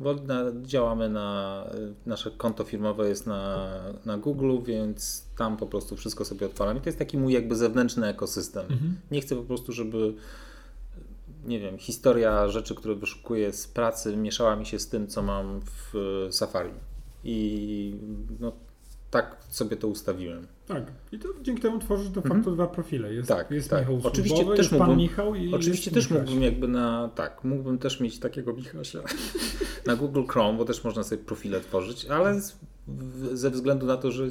Bo na, działamy na, y, nasze konto firmowe jest na, na Google, więc tam po prostu wszystko sobie odpalam. I to jest taki mój jakby zewnętrzny ekosystem. Mhm. Nie chcę po prostu, żeby nie wiem, historia rzeczy, które wyszukuję z pracy mieszała mi się z tym, co mam w e, Safari. I no, tak sobie to ustawiłem. Tak. I to dzięki temu tworzysz de facto Mhm. dwa profile. Jest, Tak, jest tak. Michał Oczywiście służbowy, też jest pan mógłbym- Michał i Oczywiście też Michaś. mógłbym jakby na, tak, mógłbym też mieć takiego Michasia na Google Chrome, bo też można sobie profile tworzyć, ale z, w, ze względu na to, że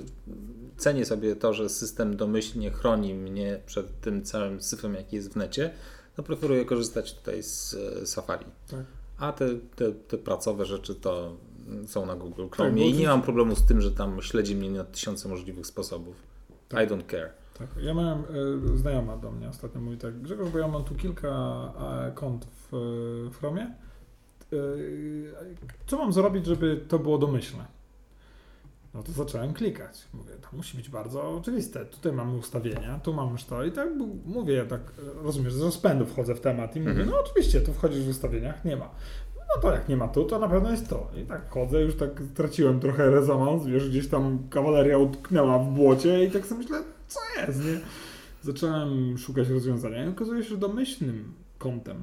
cenię sobie to, że system domyślnie chroni mnie przed tym całym syfem, jaki jest w necie, no preferuję korzystać tutaj z e, Safari. Tak. A te, te, te pracowe rzeczy to są na Google Chrome Tak, i nie mam problemu z tym, że tam śledzi mnie na tysiące możliwych sposobów. I don't care. Tak, ja miałem y, znajoma do mnie ostatnio mówi tak, Grzegorz, bo ja mam tu kilka e, kont w, y, w Chromie. Y, co mam zrobić, żeby to było domyślne? No to zacząłem klikać. Mówię, to musi być bardzo oczywiste. Tutaj mamy ustawienia, tu mam już to i tak mówię, ja tak e, rozumiesz, z rozpędu wchodzę w temat i mówię, Mhm. no oczywiście, tu wchodzisz w ustawieniach, nie ma. No to jak nie ma tu, to na pewno jest to. I tak chodzę, już tak straciłem trochę rezonans, wiesz, gdzieś tam kawaleria utknęła w błocie i tak sobie myślę, co jest, nie? Zacząłem szukać rozwiązania i okazuje się, że domyślnym kątem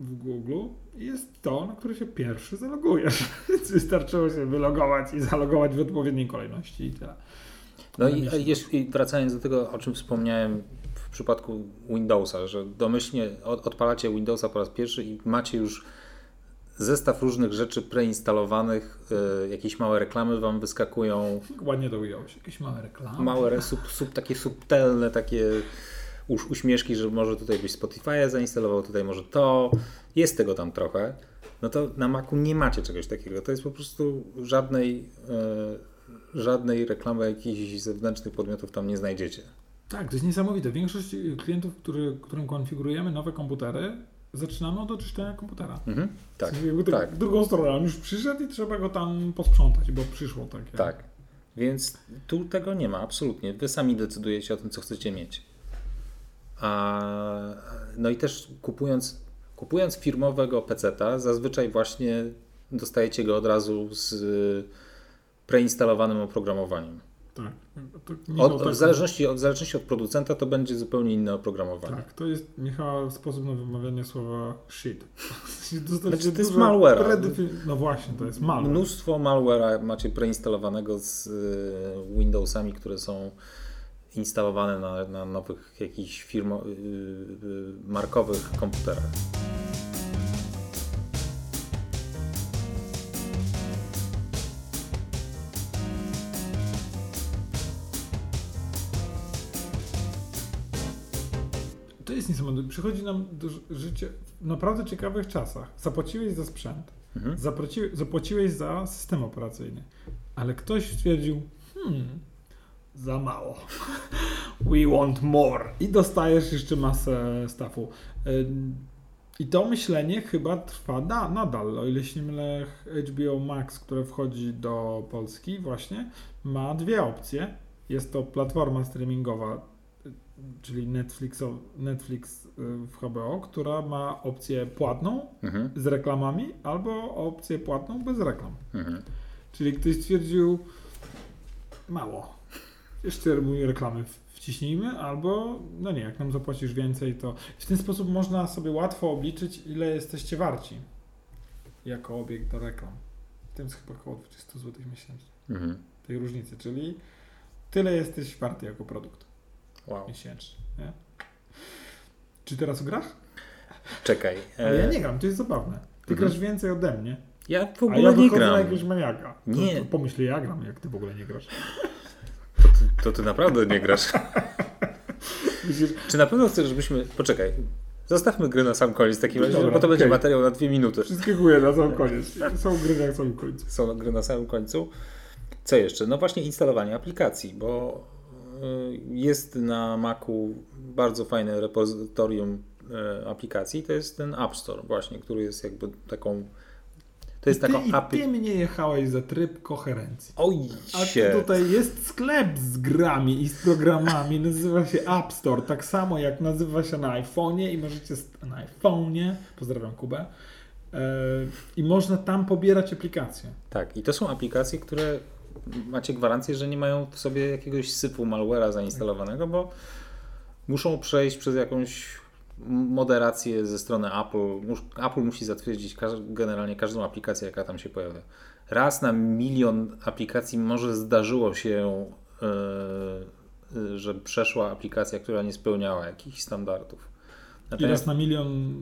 w Google jest to, na które się pierwszy zalogujesz. Więc wystarczyło się wylogować i zalogować w odpowiedniej kolejności i tyle. No i jeszcze wracając do tego, o czym wspomniałem w przypadku Windowsa, że domyślnie od- odpalacie Windowsa po raz pierwszy i macie już zestaw różnych rzeczy preinstalowanych, y, jakieś małe reklamy wam wyskakują, Ładnie to ująłeś. Jakieś małe reklamy. małe, sub, sub, takie subtelne, takie uś, uśmieszki, że może tutaj byś Spotify'a zainstalował, tutaj może to, jest tego tam trochę, no to na Macu nie macie czegoś takiego. To jest po prostu żadnej, y, żadnej reklamy jakichś zewnętrznych podmiotów tam nie znajdziecie. Tak, to jest niesamowite. Większość klientów, który, którym konfigurujemy nowe komputery, zaczynamy od oczyszczenia komputera. Mhm. Tak, W tak, tak. drugą stronę. On już przyszedł i trzeba go tam posprzątać, bo przyszło takie. tak. Więc tu tego nie ma, absolutnie. Wy sami decydujecie o tym, co chcecie mieć. A, no i też kupując, kupując firmowego PC-ta, zazwyczaj właśnie dostajecie go od razu z preinstalowanym oprogramowaniem. Tak. To, Michał, Od, tak, w, zależności, od, w zależności od producenta to będzie zupełnie inne oprogramowanie. Tak, to jest Michała sposób na wymawianie słowa shit. Dostać Znaczy, to jest predefi- No właśnie, to jest malware. Mnóstwo malware'a macie preinstalowanego z y, Windowsami, które są instalowane na, na nowych jakichś firmo, y, y, markowych komputerach. Jest niesamowite. Przychodzi nam życie w naprawdę ciekawych czasach. Zapłaciłeś za sprzęt, Mhm. zapłaci, zapłaciłeś za system operacyjny, ale ktoś stwierdził, hmm, za mało. We want more. I dostajesz jeszcze masę staffu. Ym, I to myślenie chyba trwa na, nadal. O ile się nie mylę, HBO Max, które wchodzi do Polski właśnie, ma dwie opcje. Jest to platforma streamingowa, y, czyli Netflix, Netflix y, w HBO, która ma opcję płatną Mhm. z reklamami albo opcję płatną bez reklam. Mhm. Czyli ktoś stwierdził mało. Jeszcze mój reklamy wciśnijmy, albo no nie, jak nam zapłacisz więcej, to w ten sposób można sobie łatwo obliczyć, ile jesteście warci jako obiekt do reklam. W tym jest chyba około 20 zł miesięcznie. Mhm. Tej różnicy, czyli tyle jesteś warty jako produkt Wow. miesięcznie. Nie? Czy teraz grasz? Czekaj. Ale ja e, nie gram, to jest zabawne. Ty Mhm. grasz więcej ode mnie. ja w A ogóle ja nie na gram. jakiegoś maniaka. Nie. To, to pomyśl, ja gram, jak ty w ogóle nie grasz. To ty, to ty naprawdę nie grasz. Czy na pewno chcesz, żebyśmy... Poczekaj. Zostawmy gry na sam koniec w takim razie, bo to będzie okej. materiał na dwie minuty. Wszystkie góry na sam koniec. Są gry na samym końcu. są gry na samym końcu. Co jeszcze? No właśnie instalowanie aplikacji, bo jest na Macu bardzo fajne repozytorium y, aplikacji. To jest ten App Store właśnie, który jest jakby taką... To jest I ty, taką I ty mnie jechałeś za tryb koherencji. Oj A się! tutaj jest sklep z grami i z programami, nazywa się App Store, tak samo jak nazywa się na iPhone'ie i możecie na iPhone'ie, pozdrawiam Kubę, e, i można tam pobierać aplikacje. Tak, i to są aplikacje, które macie gwarancję, że nie mają w sobie jakiegoś syfu malware'a zainstalowanego, bo muszą przejść przez jakąś moderację ze strony Apple. Apple musi zatwierdzić generalnie każdą aplikację, jaka tam się pojawia. Raz na milion aplikacji może zdarzyło się, yy, yy, że przeszła aplikacja, która nie spełniała jakichś standardów. I raz na milion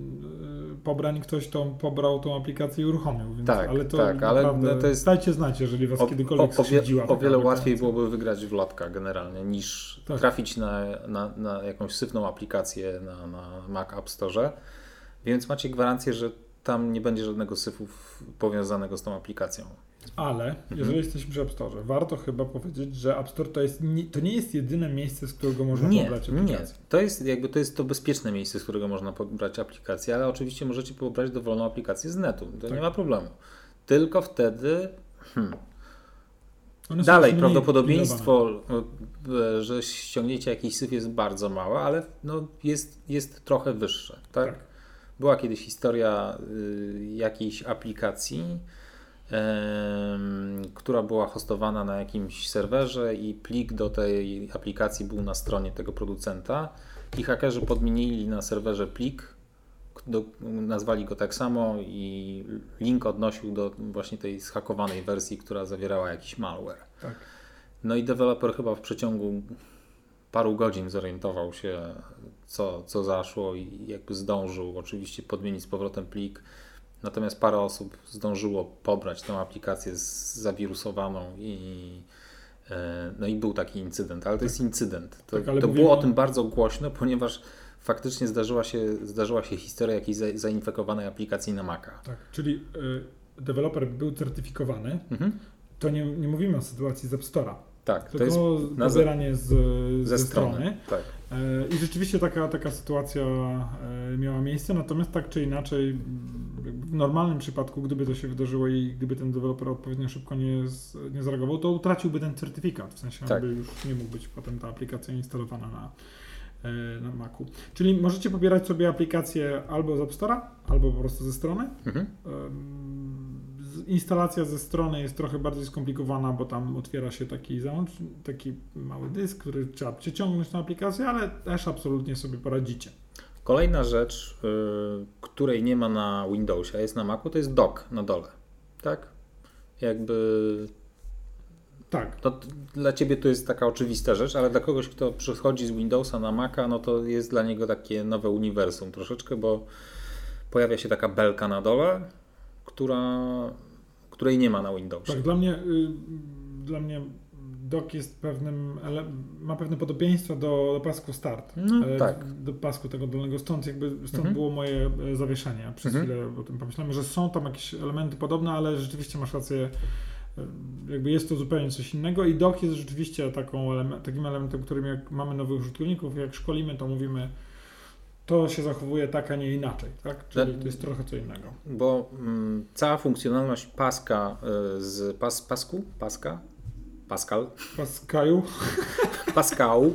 y, pobrań ktoś tą, pobrał tą aplikację i uruchomił. Więc, Tak, ale to tak, ale naprawdę, to jest- dajcie znać, jeżeli was O, kiedykolwiek o, o, skrzywdziła o wiele łatwiej byłoby wygrać w lotka generalnie niż Tak. trafić na, na, na jakąś syfną aplikację na, na Mac App Store, więc macie gwarancję, że tam nie będzie żadnego syfu powiązanego z tą aplikacją. Ale Mhm. jeżeli jesteśmy przy App Store, warto chyba powiedzieć, że App Store to, jest nie, to nie jest jedyne miejsce, z którego można Nie, pobrać nie. aplikację. To jest jakby to jest to bezpieczne miejsce, z którego można pobrać aplikację, ale oczywiście możecie pobrać dowolną aplikację z netu. To Tak. nie ma problemu. Tylko wtedy hmm, dalej prawdopodobieństwo, e, że ściągniecie jakiś syf jest bardzo małe, ale no jest, jest trochę wyższe. Tak? Tak. Była kiedyś historia y, jakiejś aplikacji, która była hostowana na jakimś serwerze i plik do tej aplikacji był na stronie tego producenta i hakerzy podmienili na serwerze plik, do, nazwali go tak samo i link odnosił do właśnie tej zhakowanej wersji, która zawierała jakiś malware. Tak. No i deweloper chyba w przeciągu paru godzin zorientował się, co, co zaszło i jakby zdążył oczywiście podmienić z powrotem plik. Natomiast parę osób zdążyło pobrać tę aplikację z- zawirusowaną i e, no i był taki incydent, ale to jest incydent. To, Tak, to było o tym bardzo głośno, ponieważ faktycznie zdarzyła się, zdarzyła się historia jakiejś za, zainfekowanej aplikacji na Maca. Tak, czyli y, deweloper był certyfikowany, Mhm. to nie, nie mówimy o sytuacji z App Store'a, Tak, to jest tylko na ze- z, ze strony. Tak. E, I rzeczywiście taka, taka sytuacja miała miejsce, natomiast tak czy inaczej, w normalnym przypadku, gdyby to się wydarzyło i gdyby ten deweloper odpowiednio szybko nie, z, nie zareagował, to utraciłby ten certyfikat, w sensie Tak. już nie mógł być potem ta aplikacja instalowana na, e, na Macu. Czyli możecie pobierać sobie aplikację albo z App Store'a, albo po prostu ze strony. Mhm. Instalacja ze strony jest trochę bardziej skomplikowana, bo tam otwiera się taki załącz, taki mały dysk, który trzeba przeciągnąć na aplikację, ale też absolutnie sobie poradzicie. Kolejna rzecz, y, której nie ma na Windowsie, a jest na Macu, to jest dock na dole. Tak? Jakby Tak, no, t- dla ciebie to jest taka oczywista rzecz, ale dla kogoś, kto przychodzi z Windowsa na Maca, no to jest dla niego takie nowe uniwersum troszeczkę, bo pojawia się taka belka na dole, która, której nie ma na Windowsie. tak dla mnie, y, dla mnie dock jest pewnym, ma pewne podobieństwo do, do pasku start. No, E, tak. Do pasku tego dolnego, stąd jakby stąd Mhm. było moje e, zawieszenie. Przez Mhm. chwilę o tym pomyślałem, że są tam jakieś elementy podobne, ale rzeczywiście masz rację, e, jakby jest to zupełnie coś innego i dock jest rzeczywiście taką eleme- takim elementem, którym jak mamy nowych użytkowników, jak szkolimy, to mówimy to się zachowuje tak, a nie inaczej, tak? Czyli Tak. to jest trochę co innego. Bo mm, cała funkcjonalność paska y, z pas, pasku, paska, Pascal, Pascaju, Pascal,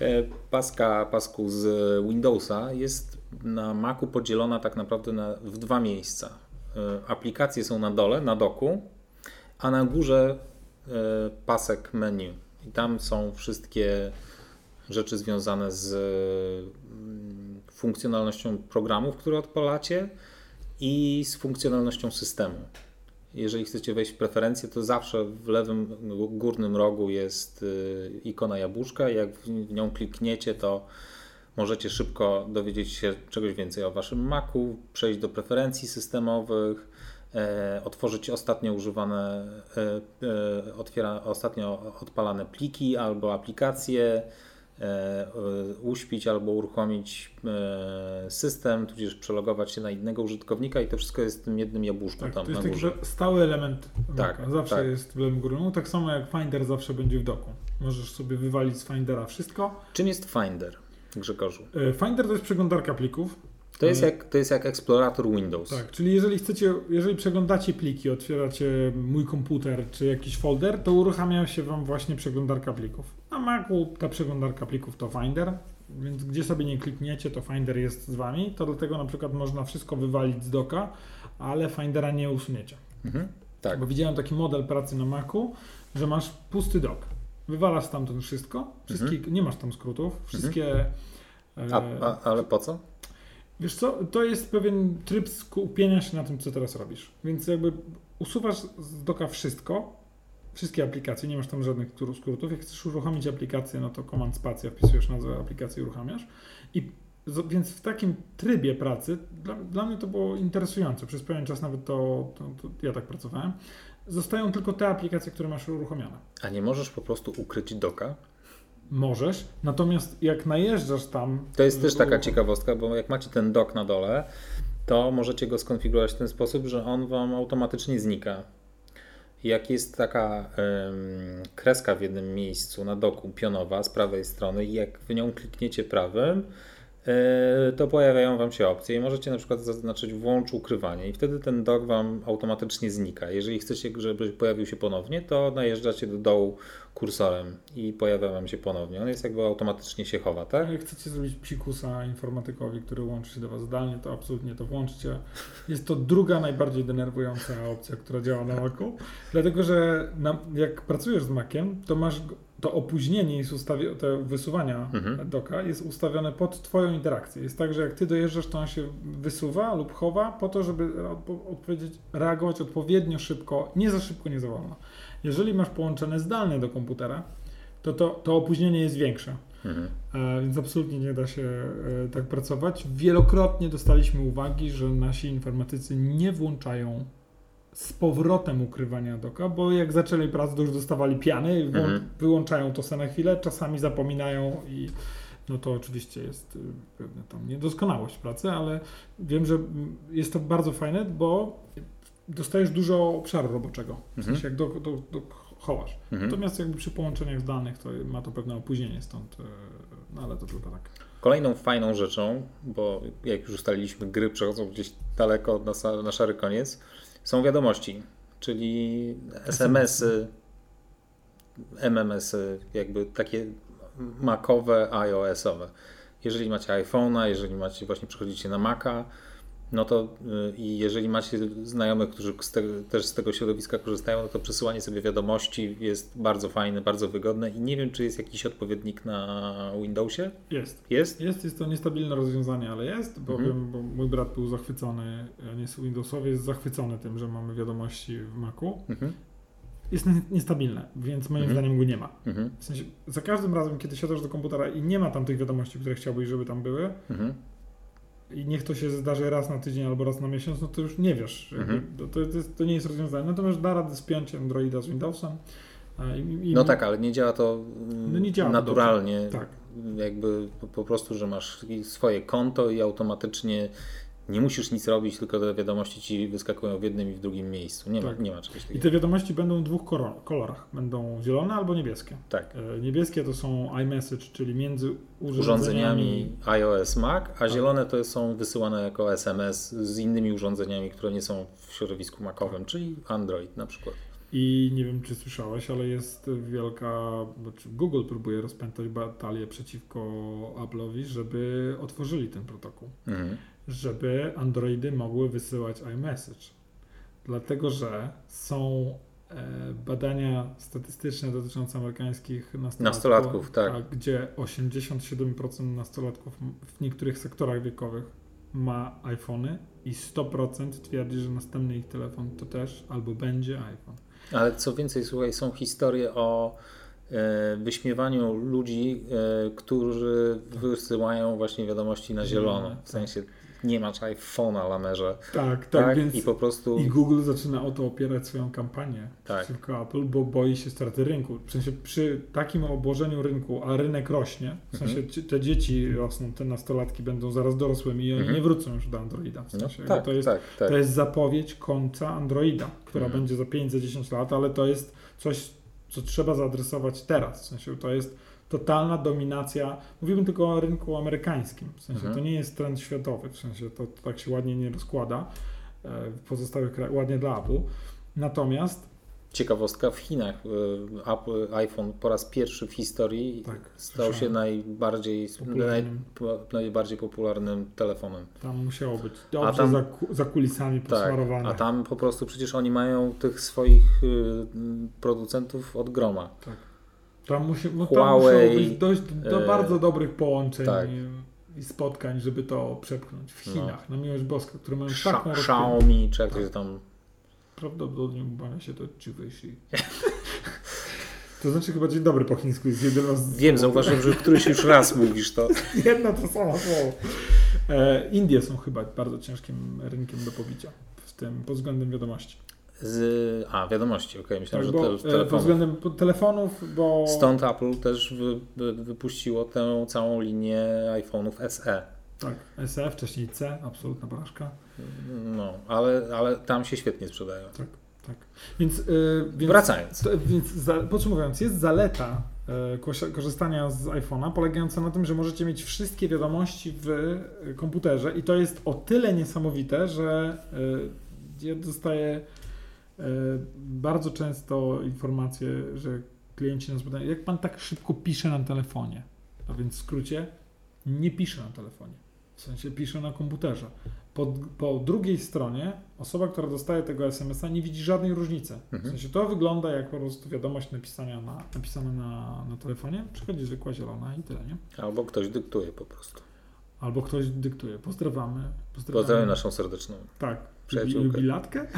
e, paska, pasku z Windowsa jest na Macu podzielona tak naprawdę na, w dwa miejsca. E, Aplikacje są na dole, na doku, a na górze e, pasek menu. I tam są wszystkie rzeczy związane z funkcjonalnością programów, które odpalacie i z funkcjonalnością systemu. Jeżeli chcecie wejść w preferencje, to zawsze w lewym górnym rogu jest y, ikona jabłuszka. Jak w nią klikniecie, to możecie szybko dowiedzieć się czegoś więcej o waszym Macu, przejść do preferencji systemowych, e, otworzyć ostatnio używane, e, e, otwiera, ostatnio odpalane pliki albo aplikacje, uśpić albo uruchomić e, system, tudzież przelogować się na innego użytkownika i to wszystko jest w tym jednym jabłuszku tak, tam to jest na taki górze. że stały element Tak. Zawsze tak. jest w lewym górnym, no, tak samo jak Finder zawsze będzie w doku. Możesz sobie wywalić z Findera wszystko. Czym jest Finder, Grzegorzu? E, Finder to jest przeglądarka plików. To jest, E, jak, to jest jak eksplorator Windows. Tak, czyli jeżeli chcecie, jeżeli przeglądacie pliki, otwieracie mój komputer czy jakiś folder, to uruchamia się Wam właśnie przeglądarka plików. Na Macu ta przeglądarka plików to Finder, więc gdzie sobie nie klikniecie, to Finder jest z Wami. To dlatego na przykład można wszystko wywalić z doka, ale Findera nie usuniecie. Mhm. Tak. Bo widziałem taki model pracy na Macu, że masz pusty dok. Wywalasz stamtąd wszystko, wszystkie, nie masz tam skrótów, wszystkie... Mhm. A, a, ale po co? Wiesz co, to jest pewien tryb skupienia się na tym, co teraz robisz. Więc jakby usuwasz z doka wszystko, wszystkie aplikacje, nie masz tam żadnych skrót- skrótów. Jak chcesz uruchomić aplikację, no to komand spacja, wpisujesz nazwę aplikacji i uruchamiasz. I więc w takim trybie pracy, dla, dla mnie to było interesujące. Przez pewien czas nawet to, to, to ja tak pracowałem. Zostają tylko te aplikacje, które masz uruchomione. A nie możesz po prostu ukryć doka? Możesz, natomiast jak najeżdżasz tam. To jest też taka ciekawostka, bo jak macie ten dok na dole, to możecie go skonfigurować w ten sposób, że on wam automatycznie znika. Jak jest taka em, kreska w jednym miejscu na doku, pionowa z prawej strony i jak w nią klikniecie prawym, to pojawiają Wam się opcje i możecie na przykład zaznaczyć włącz ukrywanie i wtedy ten dok Wam automatycznie znika. Jeżeli chcecie, żeby pojawił się ponownie, to najeżdżacie do dołu kursorem i pojawia Wam się ponownie. On jest jakby automatycznie się chowa, tak? Jak chcecie zrobić psikusa informatykowi, który łączy się do Was zdalnie, to absolutnie to włączcie. Jest to druga najbardziej denerwująca opcja, która działa na Macu, dlatego że na, jak pracujesz z Maciem, to masz to opóźnienie jest ustawione, te wysuwania Mhm. doka jest ustawione pod Twoją interakcję. Jest tak, że jak Ty dojeżdżasz, to on się wysuwa lub chowa po to, żeby odpo- odpowiedzieć, reagować odpowiednio szybko, nie za szybko, nie za wolno. Jeżeli masz połączone zdalnie do komputera, to, to, to opóźnienie jest większe. Mhm. E, Więc absolutnie nie da się e, tak pracować. Wielokrotnie dostaliśmy uwagi, że nasi informatycy nie włączają z powrotem ukrywania doka, bo jak zaczęli pracę, to już dostawali piany, Mhm. wyłączają to sobie na chwilę, czasami zapominają i no to oczywiście jest y, pewna tam niedoskonałość pracy, ale wiem, że jest to bardzo fajne, bo dostajesz dużo obszaru roboczego, w Mhm. sensie jak do, do, do chowasz. Mhm. Natomiast jakby przy połączeniach zdalnych to ma to pewne opóźnienie stąd, e, no ale to tylko tak. Kolejną fajną rzeczą, bo jak już ustaliliśmy, gry przechodzą gdzieś daleko na, na szary koniec, wiadomości, czyli SMS-y, MMS-y, jakby takie Macowe, iOS-owe. Jeżeli macie iPhone'a, jeżeli macie właśnie przechodzicie na Maca, no to y, i jeżeli macie znajomych, którzy z tego, też z tego środowiska korzystają, no to przesyłanie sobie wiadomości jest bardzo fajne, bardzo wygodne i nie wiem, czy jest jakiś odpowiednik na Windowsie. Jest. Jest? Jest, jest to niestabilne rozwiązanie, ale jest, bo Mhm. wiem, bo mój brat był zachwycony, nie jest Windowsowy, jest zachwycony tym, że mamy wiadomości w Macu. Mhm. Jest ni- niestabilne, więc moim Mhm. zdaniem go nie ma. Mhm. W sensie, za każdym razem, kiedy siadasz do komputera i nie ma tam tych wiadomości, które chciałbyś, żeby tam były, Mhm. I niech to się zdarzy raz na tydzień albo raz na miesiąc, no to już nie wiesz. Mhm. To, to, jest, to nie jest rozwiązanie. Natomiast da radę spiąć Androida z Windowsem. I, i, No tak, ale nie działa to mm, No nie działa to naturalnie. Tak. Jakby po prostu, że masz swoje konto i automatycznie nie musisz nic robić, tylko te wiadomości ci wyskakują w jednym i w drugim miejscu. Nie, Tak. ma, nie ma czegoś I takiego. te wiadomości będą w dwóch kolorach. Będą zielone albo niebieskie. Tak. E, Niebieskie to są iMessage, czyli między urządzeniami. Urządzeniami iOS Mac, a Tak. zielone to są wysyłane jako SMS z innymi urządzeniami, które nie są w środowisku Macowym, czyli Android na przykład. I nie wiem, czy słyszałeś, ale jest wielka. Znaczy Google próbuje rozpętać batalię przeciwko Apple'owi, żeby otworzyli ten protokół. Mhm. Żeby Androidy mogły wysyłać iMessage. Dlatego, że są e, badania statystyczne dotyczące amerykańskich nastolatków, Nastolatków, tak. gdzie 87% nastolatków w niektórych sektorach wiekowych ma iPhony i 100% twierdzi, że następny ich telefon to też albo będzie iPhone. Ale co więcej, słuchaj, są historie o e, wyśmiewaniu ludzi, e, którzy wysyłają właśnie wiadomości na zielono. W Tak. sensie nie masz iPhone'a lamerze. Tak, tak, Tak, więc i po prostu. I Google zaczyna o to opierać swoją kampanię Tak. przeciwko Apple, bo boi się straty rynku. W sensie przy takim obłożeniu rynku, a rynek rośnie, w sensie Mhm. te dzieci rosną, te nastolatki będą zaraz dorosłymi i oni Mhm. nie wrócą już do Androida. W No, sensie, tak, to, jest, tak, tak. to jest zapowiedź końca Androida, która Mhm. będzie za 5-10 lat, ale to jest coś, co trzeba zaadresować teraz. W sensie to jest totalna dominacja. Mówimy tylko o rynku amerykańskim. W sensie Mhm. to nie jest trend światowy. W sensie to, to tak się ładnie nie rozkłada e, w pozostałych krajach, ładnie dla Apple. Natomiast Ciekawostka, w Chinach y, Apple, iPhone po raz pierwszy w historii Tak, stał się najbardziej, naj, najbardziej popularnym telefonem. tam musiało być dobrze tam- za, za kulisami Tak, posmarowane. a tam po prostu przecież oni mają tych swoich y, producentów od groma. Tak. Tam, musi, no, tam Huawei, musiało być dość do e, bardzo dobrych połączeń tak. i, spotkań, żeby to przepchnąć w No. Chinach, na miłość boską, które mają Sza- rozpęd- Xiaomi, czy jak to Tak. tam... Prawdopodobnie ubawia się to Chiwyshi. To znaczy chyba dzień dobry po chińsku jest jedno z... Wiem, zauważyłem, że któryś już raz mówisz to. Jedno to samo słowo. E, Indie są chyba bardzo ciężkim rynkiem do pobicia w tym pod względem wiadomości. Z... A, wiadomości, okej, myślałem, Tak, że bo, te, e, pod telefonów. względem telefonów, bo... Stąd Apple też wy, wy, wypuściło tę całą linię iPhone'ów SE. Tak, SE, wcześniej C, absolutna porażka. No, ale, ale tam się świetnie sprzedają. Tak. Tak. Więc, yy, więc, Wracając. to, więc za, podsumowując, jest zaleta kosia- korzystania z iPhone'a polegająca na tym, że możecie mieć wszystkie wiadomości w e, komputerze i to jest o tyle niesamowite, że e, ja dostaję bardzo często informacje, że klienci nas pytają, jak pan tak szybko pisze na telefonie? A więc w skrócie, nie pisze na telefonie. W sensie pisze na komputerze. Po, po drugiej stronie osoba, która dostaje tego SMS-a nie widzi żadnej różnicy. W Mhm. sensie to wygląda jak po prostu wiadomość napisania na, napisana na, na telefonie, przychodzi zwykła zielona i tyle, nie? Albo ktoś dyktuje po prostu. Albo ktoś dyktuje. Pozdrawiamy. Pozdrawiam naszą serdeczną. Tak. przyjaciółkę. Lubi latkę?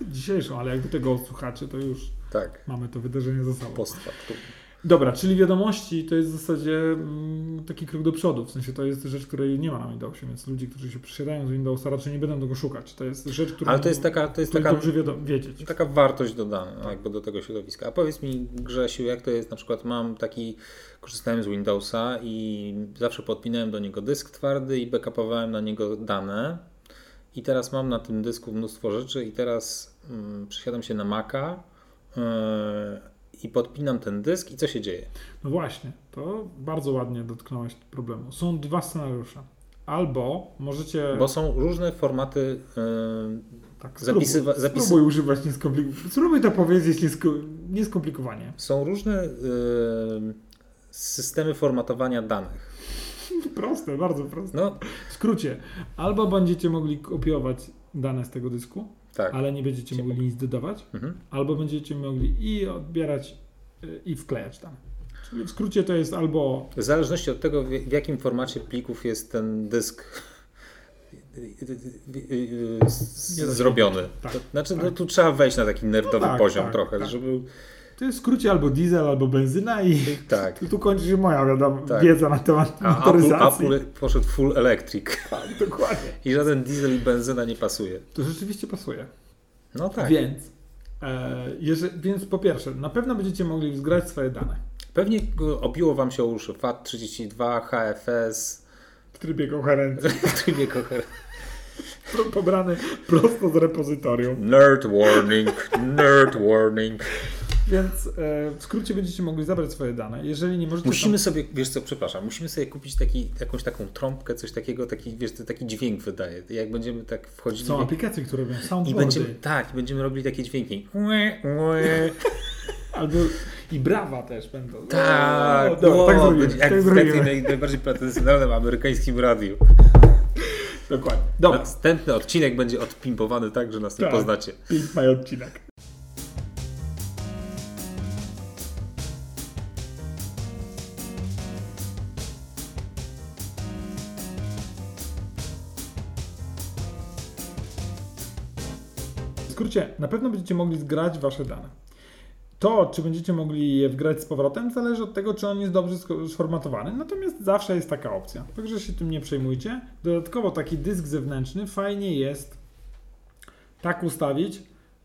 Dzisiejszą, ale jak do tego słuchacie, to już Tak. mamy to wydarzenie za sobą. Post factum. Dobra, czyli wiadomości to jest w zasadzie mm, taki krok do przodu. W sensie to jest rzecz, której nie ma na Windowsie, więc ludzie, którzy się przesiadają z Windowsa raczej nie będą tego szukać. To jest rzecz, którą Ale to jest taka, to jest taka, dobrze wiadomo, wiedzieć. taka wartość dodana jakby do tego środowiska. A powiedz mi, Grzesiu, jak to jest na przykład mam taki, korzystałem z Windowsa i zawsze podpinałem do niego dysk twardy i backupowałem na niego dane. I teraz mam na tym dysku mnóstwo rzeczy i teraz mm, przesiadam się na Maca yy, i podpinam ten dysk i co się dzieje? No właśnie, to bardzo ładnie dotknąłeś problemu. Są dwa scenariusze. Albo możecie. Bo są różne formaty yy, tak, zapisywa- zapisy- spróbuj używać nieskomplikowanie. Spróbuj to powiedzieć niesko- nieskomplikowanie. są różne yy, systemy formatowania danych. Proste, bardzo proste. No W skrócie, albo będziecie mogli kopiować dane z tego dysku, tak. ale nie będziecie Ciepło. mogli nic dodawać, Mhm. albo będziecie mogli i odbierać, y, i wklejać dane. Czyli w skrócie to jest albo W zależności od tego, w jakim formacie plików jest ten dysk z- Nie da się zrobiony. tak, znaczy, no, tak. tu trzeba wejść na taki nerdowy No tak, poziom tak, trochę, tak. żeby. To jest w skrócie albo diesel, albo benzyna i Tak. tu, tu kończy się moja wiadomo, Tak. wiedza na temat A Apple, motoryzacji. Apple poszedł full electric Tak, dokładnie. i żaden diesel i benzyna nie pasuje. To rzeczywiście pasuje. No tak. Więc, e, jeżeli, więc po pierwsze, na pewno będziecie mogli zgrać swoje dane Pewnie obiło Wam się już FAT32, HFS, w trybie koherencji, w trybie koher- pro- pobrany prosto z repozytorium. Nerd warning, nerd warning. Więc e, w skrócie będziecie mogli zabrać swoje dane. Jeżeli nie możecie. Musimy sobie, wiesz co, przepraszam, musimy sobie kupić taki, jakąś taką trąbkę, coś takiego, taki, wiesz, taki dźwięk wydaje. Jak będziemy tak Tam, wchodzili są w- aplikacje, które robią i soundboardy. będziemy, tak, i będziemy robili takie dźwięki. Albo i brawa też będą. Tak, O, dobra, wow, tak zrobimy. będzie jak tak w takim naj, najbardziej pretensjonalnym amerykańskim radiu. Dokładnie. Dobra, Następny odcinek będzie odpimpowany tak, że nas nie Tak. poznacie. Pink my odcinek. Skrócie, na pewno będziecie mogli zgrać wasze dane. To, czy będziecie mogli je wgrać z powrotem, zależy od tego, czy on jest dobrze sformatowany. Natomiast zawsze jest taka opcja. Także się tym nie przejmujcie. Dodatkowo taki dysk zewnętrzny fajnie jest tak ustawić,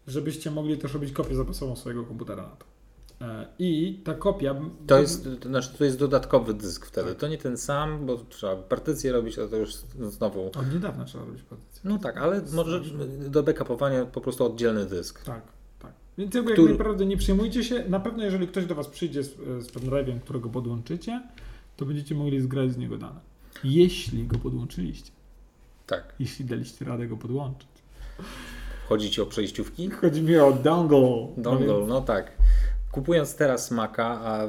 żebyście mogli też robić kopię zapasową swojego komputera na to. E, I ta kopia. To jest, to znaczy, to jest dodatkowy dysk wtedy. To nie ten sam, bo trzeba partycję robić, a to już znowu. Od niedawna trzeba robić partycję. No tak, ale może do backupowania po prostu oddzielny dysk. Tak, tak. Więc jakby Który- jak naprawdę nie przejmujcie się. Na pewno, jeżeli ktoś do Was przyjdzie z, z pendrive'em, którego podłączycie, to będziecie mogli zgrać z niego dane. Jeśli go podłączyliście. Tak. Jeśli daliście radę go podłączyć. Chodzi ci o przejściówki? Chodzi mi o dongle. Dongle, No no tak. Kupując teraz Maca, a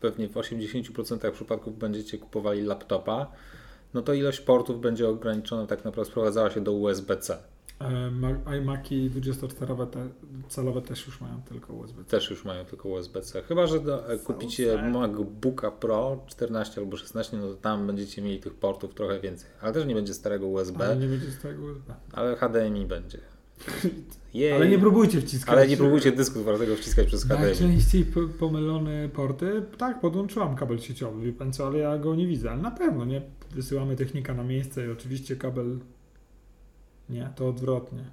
pewnie w 80% przypadków będziecie kupowali laptopa, no to ilość portów będzie ograniczona, tak naprawdę sprowadzała się do USB-C. Ma- iMaki 24-calowe też już mają tylko USB. Też już mają tylko USB-C. Chyba, że do, e, kupicie. MacBooka Pro 14 albo 16, no to tam będziecie mieli tych portów trochę więcej. Ale też nie będzie starego USB, Ale nie będzie z tego USB. ale HDMI będzie. Jej. Ale nie próbujcie wciskać. Ale nie próbujcie dysku twardego wciskać przez HDMI. Najczęściej po- pomylone porty. Tak, podłączyłam kabel sieciowy, wie pan co, ale ja go nie widzę. Ale na pewno, nie? Wysyłamy technika na miejsce i oczywiście kabel... Nie, to odwrotnie.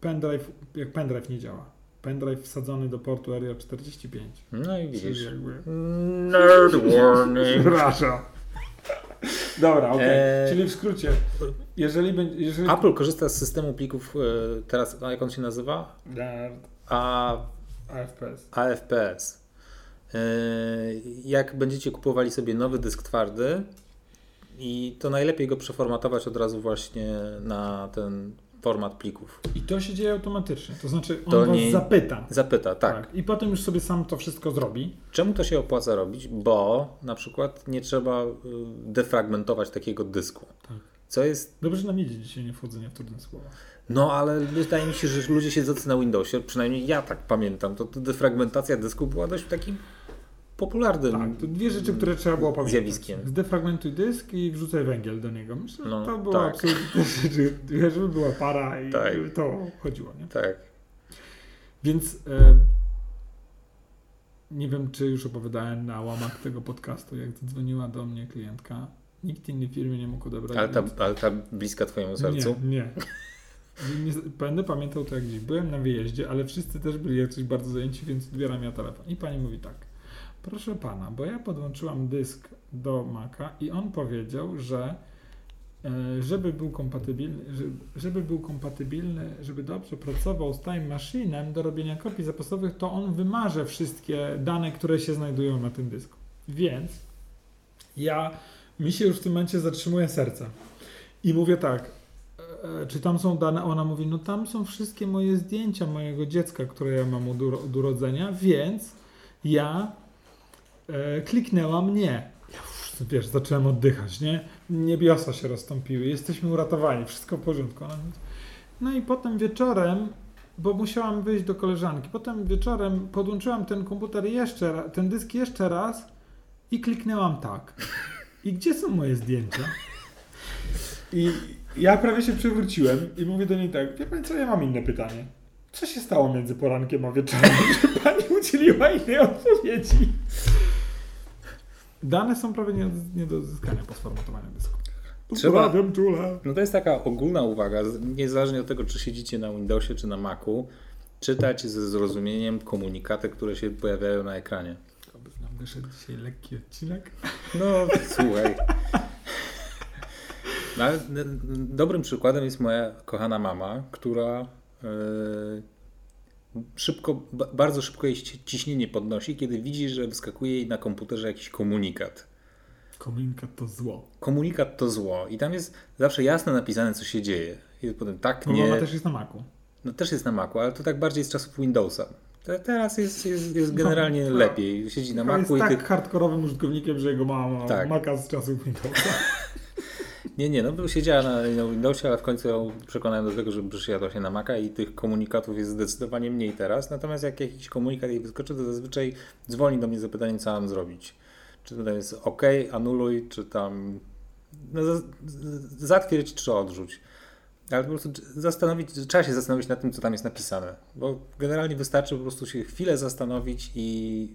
Pendrive, jak pendrive nie działa. Pendrive wsadzony do portu RJ45. No i widzisz. jakby... Nerd warning. Przepraszam. Dobra, okej. Eee, Czyli w skrócie, jeżeli będzie... Jeżeli... Apple korzysta z systemu plików e, teraz, a jak on się nazywa? A, AFPS. AFPS. E, Jak będziecie kupowali sobie nowy dysk twardy i to najlepiej go przeformatować od razu właśnie na ten format plików. I to się dzieje automatycznie. To znaczy on To was nie- zapyta. Zapyta, tak. I potem już sobie sam to wszystko zrobi. Czemu to się opłaca robić? Bo na przykład nie trzeba y, defragmentować takiego dysku. Tak. Co jest. Dobrze nam idzie dzisiaj niewchodzenie w trudne słowa. No ale wydaje mi się, że ludzie siedzący na Windowsie, przynajmniej ja tak pamiętam, to, to defragmentacja dysku była dość takim popularnym. Tak, to dwie rzeczy, które trzeba było pamiętać. Zjawiskiem. Zdefragmentuj dysk i wrzucaj węgiel do niego. Myślę, że No, to było tak. absolutnie rzeczy, żeby była para i Tak. to chodziło. Nie? Tak. Więc e, nie wiem, czy już opowiadałem na łamach tego podcastu, jak zadzwoniła do mnie klientka. Nikt inny w firmie nie mógł odebrać. Ale ta, więc- ale ta bliska twojemu sercu. Nie, nie. nie. Będę pamiętał to jak dziś. Byłem na wyjeździe, ale wszyscy też byli jakoś bardzo zajęci, więc odbieram ja telefon. I pani mówi tak. Proszę pana, bo ja podłączyłam dysk do Maca i on powiedział, że e, żeby był kompatybilny, żeby, był kompatybilny, żeby dobrze pracował z Time Machine'em do robienia kopii zapasowych, to on wymarze wszystkie dane, które się znajdują na tym dysku. Więc ja, mi się już w tym momencie zatrzymuje serce. I mówię tak, e, czy tam są dane? Ona mówi, no tam są wszystkie moje zdjęcia mojego dziecka, które ja mam od urodzenia, więc ja e, kliknęłam nie. Ja już, wiesz, zacząłem oddychać, nie? Niebiosa się rozstąpiły, jesteśmy uratowani, wszystko w porządku. No i potem wieczorem, bo musiałam wyjść do koleżanki, potem wieczorem podłączyłam ten komputer jeszcze, ten dysk jeszcze raz i kliknęłam tak. I gdzie są moje zdjęcia? I ja prawie się przewróciłem i mówię do niej tak, wie pani co, ja mam inne pytanie. Co się stało między porankiem a wieczorem, że pani udzieliła innej odpowiedzi? Dane są prawie nie, nie do uzyskania po sformatowaniu dysku. Trzeba-. No to jest taka ogólna uwaga, niezależnie od tego, czy siedzicie na Windowsie, czy na Macu, czytać ze zrozumieniem komunikaty, które się pojawiają na ekranie. Oby nam wyszedł dzisiaj lekki odcinek. No, słuchaj. No, ale dobrym przykładem jest moja kochana mama, która e, szybko, ba- bardzo szybko jej ci- ciśnienie podnosi, kiedy widzi, że wyskakuje jej na komputerze jakiś komunikat. Komunikat to zło. Komunikat to zło i tam jest zawsze jasno napisane, co się dzieje. I potem tak, nie. mama też jest na maku. No też jest na Macu, ale to tak bardziej z czasów Windowsa. Te, teraz jest, jest, jest generalnie No, lepiej. Siedzi na Macu i jest ty... tak hardkorowym użytkownikiem, że jego mama ma Tak. maka z czasów Windowsa. Nie, nie, no bo siedziała na, na Windowsie, ale w końcu ją przekonałem do tego, żeby przesiadła się na Maca i tych komunikatów jest zdecydowanie mniej teraz. Natomiast jak jakiś komunikat jej wyskoczy, to zazwyczaj dzwoni do mnie z zapytaniem, co mam zrobić. Czy to jest OK, anuluj, czy tam no, zatwierdź, czy odrzuć. Ale po prostu zastanowić, trzeba się zastanowić nad tym, co tam jest napisane. Bo generalnie wystarczy po prostu się chwilę zastanowić i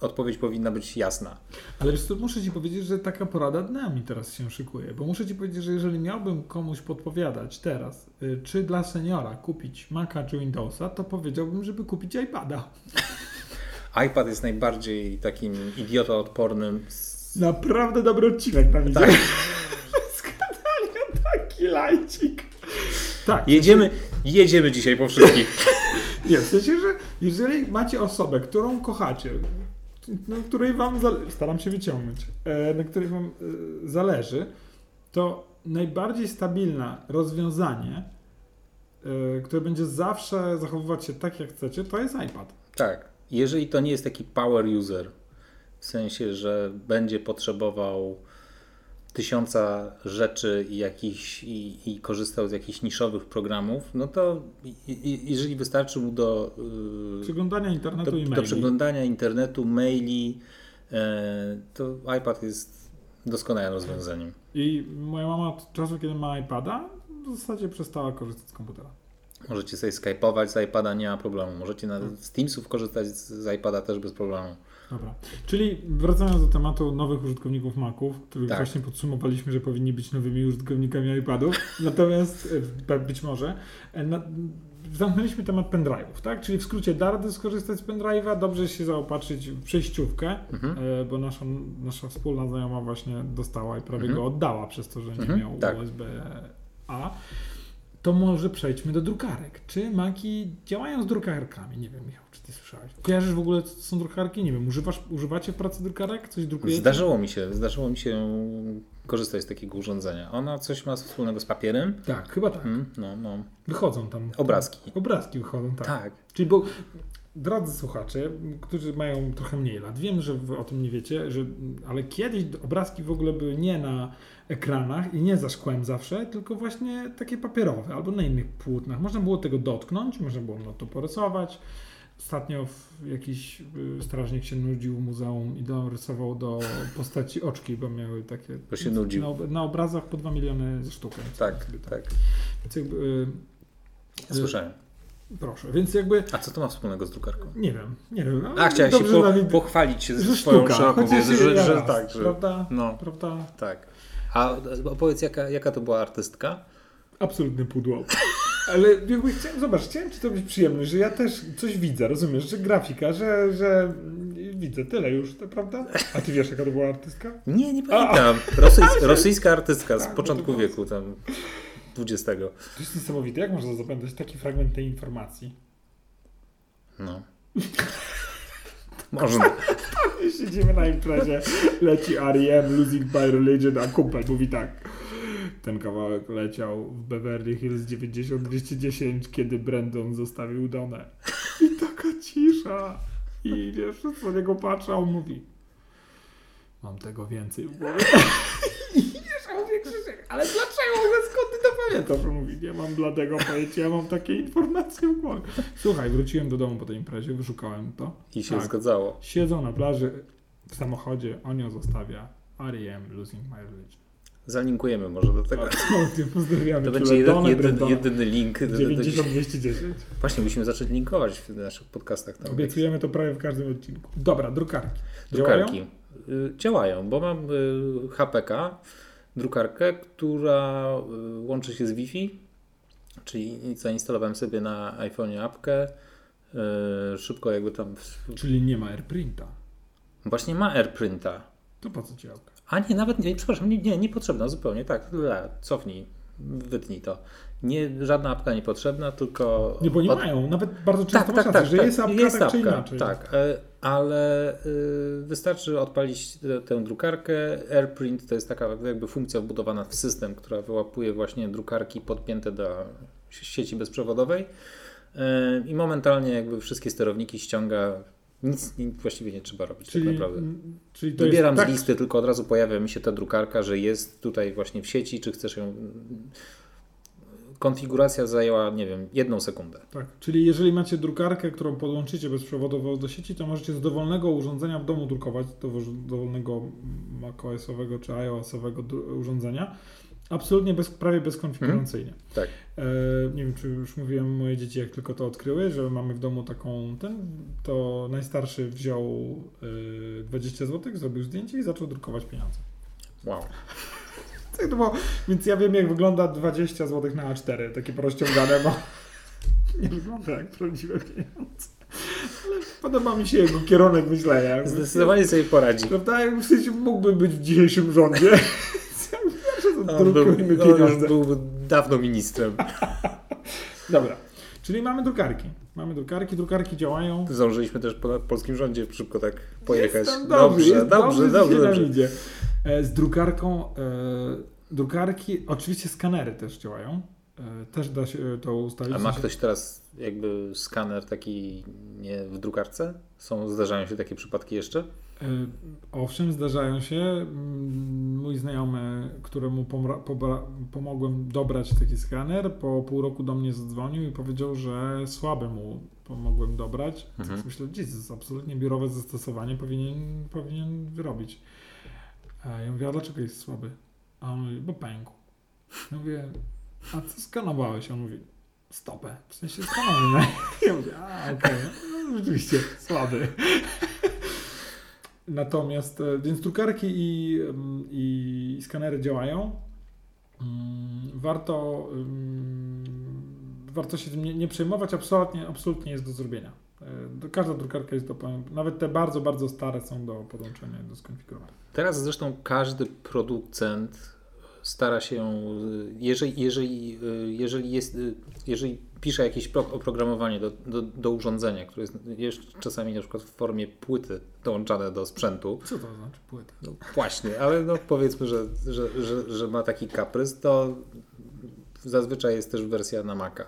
odpowiedź powinna być jasna. Ale wiesz muszę Ci powiedzieć, że taka porada dnia mi teraz się szykuje, bo muszę Ci powiedzieć, że jeżeli miałbym komuś podpowiadać teraz, y, czy dla seniora kupić Maca czy Windowsa, to powiedziałbym, żeby kupić iPada. iPad jest najbardziej takim idiotoodpornym. Naprawdę dobry odcinek nam idzie. Tak. Skandalnie taki lajcik. Tak. Jedziemy, jedziemy dzisiaj po wszystkich. Nie, w sensie, że jeżeli macie osobę, którą kochacie, na której wam zale- staram się wyciągnąć, e, na której wam e, zależy, to najbardziej stabilne rozwiązanie, e, które będzie zawsze zachowywać się tak, jak chcecie, to jest iPad. Tak. Jeżeli to nie jest taki power user, w sensie, że będzie potrzebował tysiąca rzeczy i, jakichś, i, i korzystał z jakichś niszowych programów, no to i, jeżeli wystarczy mu do, yy, Przeglądania internetu do, i do maili. przeglądania internetu, maili, e, to iPad jest doskonałym rozwiązaniem. I moja mama od czasu, kiedy ma iPada, w zasadzie przestała korzystać z komputera. Możecie sobie skype'ować z iPada, nie ma problemu. Możecie nawet z Teamsów korzystać z, z iPada też bez problemu. Dobra. Czyli wracając do tematu nowych użytkowników Maców, których Tak. właśnie podsumowaliśmy, że powinni być nowymi użytkownikami iPadów. Natomiast e, być może e, na, zamknęliśmy temat pendrive'ów, tak? Czyli w skrócie da radę skorzystać z pendrive'a, dobrze się zaopatrzyć w przejściówkę, Mhm. e, bo nasza, nasza wspólna znajoma właśnie dostała i prawie Mhm. go oddała przez to, że nie Mhm, miał tak. USB-A. To może przejdźmy do drukarek. Czy Maki działają z drukarkami? Nie wiem, Michał, czy ty słyszałeś? Kojarzysz w ogóle, co są drukarki? Nie wiem, używasz, używacie w pracy drukarek? Coś drukujecie? Zdarzyło mi się, zdarzyło mi się korzystać z takiego urządzenia. Ono coś ma wspólnego z papierem. Tak, chyba tak. Mm, no, no. Wychodzą tam. Obrazki. Obrazki wychodzą, tak. Tak. Czyli bo, drodzy słuchacze, którzy mają trochę mniej lat, wiem, że wy o tym nie wiecie, że, ale kiedyś obrazki w ogóle były nie na ekranach i nie za szkłem zawsze, tylko właśnie takie papierowe albo na innych płótnach. Można było tego dotknąć, można było na to porysować. Ostatnio jakiś y, strażnik się nudził w muzeum i dorysował do postaci oczki, bo miały takie... Bo się nudził. Na, na obrazach po 2 miliony sztukę. Tak, Sobie tak. Więc jakby, y, Słyszałem. Proszę, więc jakby A co to ma wspólnego z drukarką? nie wiem, nie wiem. No, A, chciałem się po, nawet- pochwalić się ze swoją szeroką wiedzą, że, raz, że tak, że, Prawda? no, Prawda? tak. A opowiedz, jaka, jaka to była artystka? Absolutne pudło. Ale jakby chciałem, zobacz, chciałem ci to być przyjemne, że ja też coś widzę, rozumiesz, że grafika, że, że widzę tyle już, to prawda? A ty wiesz, jaka to była artystka? Nie, nie pamiętam. Rosyjs, rosyjska artystka z Tak, początku wieku, tam 20. To jest niesamowite, jak można zapamiętać taki fragment tej informacji? No. Można. Siedzimy na imprezie, leci R.E.M. Losing by Religion, a kumpel mówi tak. Ten kawałek leciał w Beverly Hills 90-210, kiedy Brandon zostawił Donę. I taka cisza. I wiesz, co niego patrzę, on mówi mam tego więcej w głowie. I wiesz, a mówię Krzysiek, ale dlaczego? Ale skąd ty to pamiętasz? Mówi, nie mam bladego pojęcia, ja mam takie informacje w głowie. Słuchaj, wróciłem do domu po tej imprezie, wyszukałem to. I się Tak. zgadzało. Siedzą na plaży w samochodzie, on ją zostawia. R.E.M. Losing My Religion. Zalinkujemy może do tego. Pozdrawiamy. To będzie jeden, jeden, jedyny link. do- do- do- 90-210. Właśnie, musimy zacząć linkować w naszych podcastach. Tam Obiecujemy to prawie w każdym odcinku. Dobra, drukarki. Działają? Drukarki. Y, Działają, bo mam y, HPK, drukarkę, która y, łączy się z Wi-Fi, czyli zainstalowałem sobie na iPhone'ie apkę. y, Szybko jakby tam. Czyli nie ma AirPrinta. Właśnie ma AirPrinta. To po co ci apka? A nie, nawet nie, przepraszam, nie, nie, niepotrzebna zupełnie, tak, le, cofnij, wytnij to. Nie, żadna apka niepotrzebna, tylko... Nie, bo nie od- mają. Nawet bardzo często Tak, masz tak, rację, tak, że tak, jest apka jest tak czy apka, inaczej. Tak, e, ale y, wystarczy odpalić tę- tę drukarkę. AirPrint to jest taka jakby funkcja wbudowana w system, która wyłapuje właśnie drukarki podpięte do sieci bezprzewodowej e, i momentalnie jakby wszystkie sterowniki ściąga. Nic, właściwie nie trzeba robić Czyli, tak naprawdę. czyli Wybieram tak, z listy, tylko od razu pojawia mi się ta drukarka, że jest tutaj właśnie w sieci, czy chcesz ją. Konfiguracja zajęła, nie wiem, jedną sekundę. Tak, czyli jeżeli macie drukarkę, którą podłączycie bezprzewodowo do sieci, to możecie z dowolnego urządzenia w domu drukować, dowo- dowolnego macOS-owego czy iOS-owego urządzenia, absolutnie bez, prawie bezkonfiguracyjnie. Tak. E, nie wiem, czy już mówiłem, moje dzieci jak tylko to odkryły, że mamy w domu taką, ten, to najstarszy wziął e, 20 zł, zrobił zdjęcie i zaczął drukować pieniądze. Wow. Tak, no bo, więc ja wiem, jak wygląda 20 zł na A4, takie porozciągane, bo nie wygląda jak prawdziwe pieniądze. Ale podoba mi się jego kierunek myślenia. Zdecydowanie sobie poradzi. Prawda? Jak w sensie mógłby być w dzisiejszym rządzie. On, był, on już był dawno ministrem. Dobra, czyli mamy drukarki. Mamy drukarki, drukarki działają. Zdążyliśmy też po polskim rządzie szybko tak pojechać. Dobrze, dobrze, dobrze, dobrze, dobrze. Idzie. E, Z drukarką, e, drukarki, oczywiście skanery też działają. E, Też da się to ustawić. A ma ktoś teraz jakby skaner taki nie w drukarce? Są, zdarzają się takie przypadki jeszcze? E, Owszem, zdarzają się. Mm, Mój znajomy, któremu pomogłem dobrać taki skaner, po pół roku do mnie zadzwonił i powiedział, że słabe mu pomogłem dobrać. Mhm. Myślę, Jezus, absolutnie biurowe zastosowanie powinien, powinien wyrobić. A ja mówię, a dlaczego jest słaby? A on mówi, bo pękł. Ja mówię, a co skanowałeś? On mówi, stopę. W sensie stanąłem. Ja mówię, a okej, no, rzeczywiście słaby. Natomiast, e, więc drukarki i, mm, i skanery działają. Mm, Warto, mm, warto się tym nie, nie przejmować, absolutnie, absolutnie jest do zrobienia. E, Każda drukarka jest do, nawet te bardzo, bardzo stare są do podłączenia, do skonfigurowania. Teraz zresztą każdy producent stara się, jeżeli, jeżeli, jeżeli, jest, jeżeli pisze jakieś pro- oprogramowanie do, do, do urządzenia, które jest, jest czasami na przykład w formie płyty dołączane do sprzętu, Co to znaczy płyta? no właśnie, ale no powiedzmy, że, że, że, że ma taki kaprys, to zazwyczaj jest też wersja na Maca.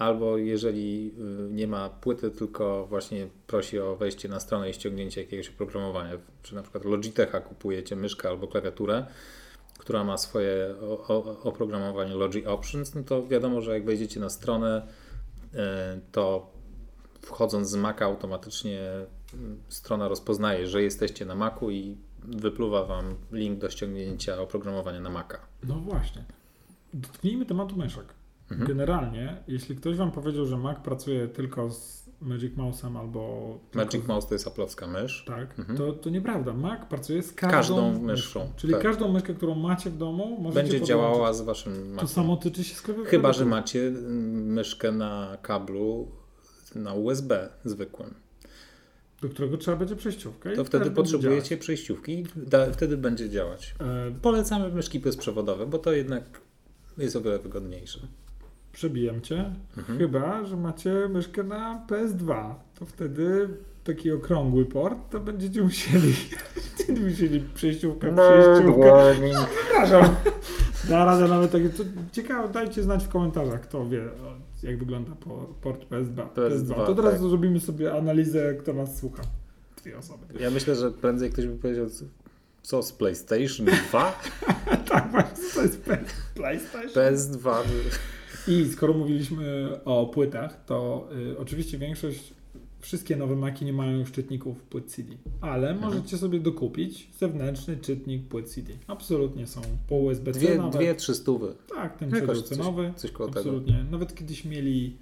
Albo jeżeli y, nie ma płyty, tylko właśnie prosi o wejście na stronę i ściągnięcie jakiegoś oprogramowania. Czy na przykład Logitecha kupujecie myszkę albo klawiaturę, która ma swoje oprogramowanie Logi Options, no to wiadomo, że jak wejdziecie na stronę, y, to wchodząc z Maca automatycznie y, strona rozpoznaje, że jesteście na Macu i wypluwa Wam link do ściągnięcia oprogramowania na Maca. No właśnie. Dotknijmy tematu myszek. Mhm. Generalnie, jeśli ktoś Wam powiedział, że Mac pracuje tylko z Magic Mouse'em albo... Magic z- Mouse to jest aplowska mysz. Tak, Mhm. to, to nieprawda. Mac pracuje z każdą, Każdą myszką, Czyli tak. każdą myszkę, którą macie w domu, możecie Będzie podłączyć. działała z Waszym To Maciem. samo tyczy się z klawiaturą. Chyba, że macie mm, myszkę na kablu na USB zwykłym. Do którego trzeba będzie przejściówkę. To wtedy potrzebujecie przejściówki i da, wtedy będzie działać. działać. E, Polecamy myszki bezprzewodowe, bo to jednak jest o wiele wygodniejsze. Przebijam cię. Mhm. Chyba, że macie myszkę na PS2. To wtedy taki okrągły port, to będziecie musieli, będziecie musieli przejściówkę, przejściówkę. Przepraszam. Da radę nawet takie. Ciekawe, dajcie znać w komentarzach, kto wie, jak wygląda po- port PS2. PS2, To teraz tak. zrobimy sobie analizę, kto nas słucha. Dwie osoby. Ja myślę, że prędzej ktoś by powiedział, co z PlayStation 2? tak, właśnie, to jest PlayStation. PS2. I skoro mówiliśmy o płytach, to y, oczywiście większość, wszystkie nowe Maki nie mają już czytników płyt CD, ale Mhm. możecie sobie dokupić zewnętrzny czytnik płyt CD. Absolutnie są po USB-C Dwie, nawet. dwie, trzy stówy. Tak, ten przedział coś- coś koło tego. Absolutnie. Nawet kiedyś mieli,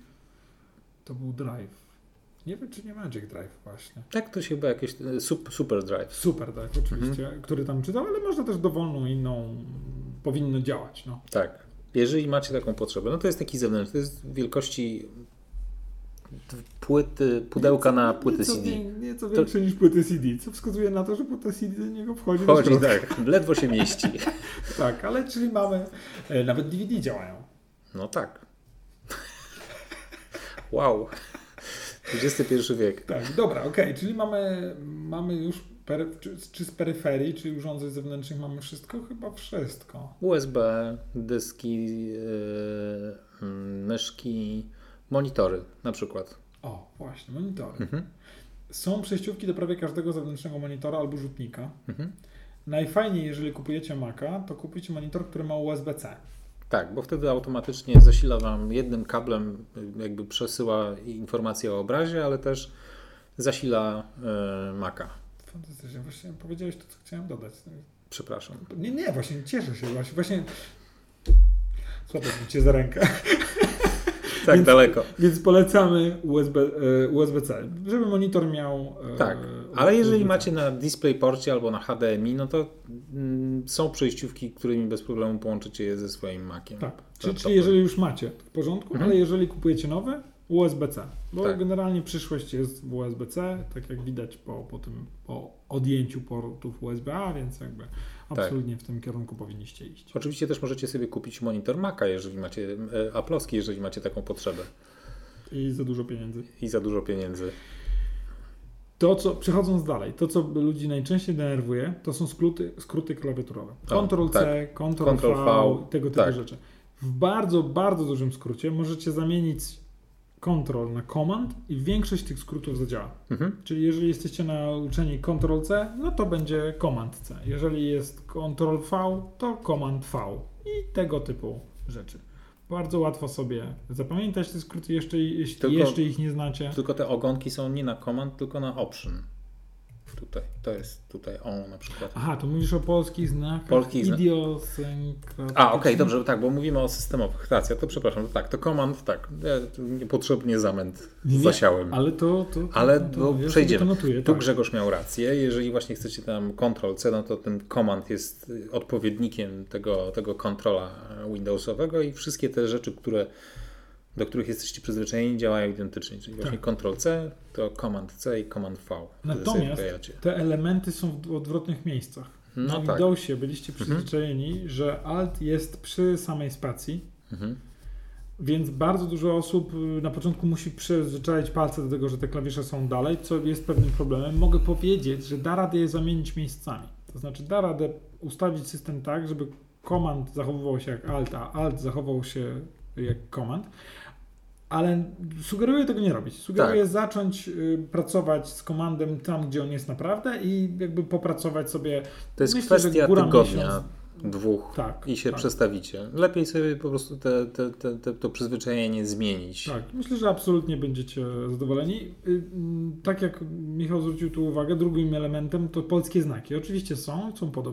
to był Drive. Nie wiem, czy nie Magic Drive właśnie. Tak, to się chyba jakieś e, sup, Super Drive. Super Drive oczywiście, Mhm. który tam czytał, ale można też dowolną inną, powinno działać. No. Tak. Jeżeli macie taką potrzebę, no to jest taki zewnętrzny, to jest wielkości płyty, pudełka na płyty nieco, CD. Nieco większe niż płyty CD, co wskazuje na to, że płyta CD do niego wchodzi. do Chodzi, środka. tak, ledwo się mieści. tak, ale czyli mamy, e, nawet DVD działają. No tak. Wow. XXI wiek. Tak, dobra, okej, czyli mamy, mamy już, czy, czy z peryferii, czy urządzeń zewnętrznych mamy wszystko? Chyba wszystko. USB, dyski, yy, mm, myszki, monitory na przykład. O, właśnie, monitory. Mhm. Są przejściówki do prawie każdego zewnętrznego monitora albo rzutnika. Mhm. Najfajniej, jeżeli kupujecie Maca, to kupujcie monitor, który ma USB-C. Tak, bo wtedy automatycznie zasila Wam jednym kablem, y, jakby przesyła informacje o obrazie, ale też zasila yy, Maca. Fantastycznie, właśnie powiedziałeś to, co chciałem dodać. Przepraszam. Nie, nie, właśnie cieszę się, właśnie, właśnie złapać cię za rękę. Tak Więc- daleko. Więc polecamy USB, e, USB-C, żeby monitor miał. e, Tak, ale jeżeli macie na DisplayPorcie albo na HDMI, no to mm, są przejściówki, którymi bez problemu połączycie je ze swoim Maciem. Tak, czyli, czyli jeżeli już macie, to w porządku, Mhm. ale jeżeli kupujecie nowe, USB-C. Bo Tak. generalnie przyszłość jest w USB-C, tak jak widać po, po tym po odjęciu portów USB-A, więc jakby Tak. absolutnie w tym kierunku powinniście iść. Oczywiście też możecie sobie kupić monitor Maca, jeżeli macie, e, Apple'owski, jeżeli macie taką potrzebę I za dużo pieniędzy. i za dużo pieniędzy. To, co, przechodząc dalej, to co ludzi najczęściej denerwuje, to są skróty, skróty klawiaturowe. O, Ctrl C, Ctrl, Ctrl V, V, tego typu tak. rzeczy. W bardzo, bardzo dużym skrócie możecie zamienić Ctrl na Command i większość tych skrótów zadziała. Mhm. Czyli jeżeli jesteście nauczeni Ctrl C, no to będzie Command C. Jeżeli jest Ctrl V, to Command V i tego typu rzeczy. Bardzo łatwo sobie zapamiętać te skróty, jeszcze, jeśli Tylko- jeszcze ich nie znacie. Tylko te ogonki są nie na command, tylko na option. Tutaj, to jest tutaj on na przykład. Aha, to mówisz o polskich znakach Polskich zna- idiosynkratycznych. A, okej, dobrze, tak, bo mówimy o systemowych. Racja, to przepraszam, to tak, to command, tak, ja niepotrzebnie zamęt Nie, zasiałem. Ale to... to, to Ale to, bo ja przejdziemy. To notuję, Tu tak. Grzegorz miał rację. Jeżeli właśnie chcecie tam Ctrl-C, no to ten command jest odpowiednikiem tego, tego kontrola Windowsowego i wszystkie te rzeczy, które, do których jesteście przyzwyczajeni, działają identycznie. Czyli właśnie Ctrl-C to Command-C i Command-V. Natomiast te elementy są w odwrotnych miejscach. No Na tak. Mhm. Windowsie byliście przyzwyczajeni, że Alt jest przy samej spacji, Mhm. więc bardzo dużo osób y, na początku musi przyzwyczaić palce do tego, że te klawisze są dalej, co jest pewnym problemem. Mogę powiedzieć, że da radę je zamienić miejscami. To znaczy da radę ustawić system tak, żeby komand zachowywał się jak Alt, a Alt zachował się jak komand. Ale sugeruję tego nie robić. Sugeruję Tak. zacząć y, pracować z komandem tam, gdzie on jest naprawdę i jakby popracować sobie. To jest Myślę, kwestia góra tygodnia, miesiąc. Dwóch Tak, i się tak. przestawicie. Lepiej sobie po prostu te, te, te, to przyzwyczajenie zmienić. Tak, myślę, że absolutnie będziecie zadowoleni. Y, mm, Tak jak Michał zwrócił tu uwagę, drugim elementem to polskie znaki. Oczywiście są, są pod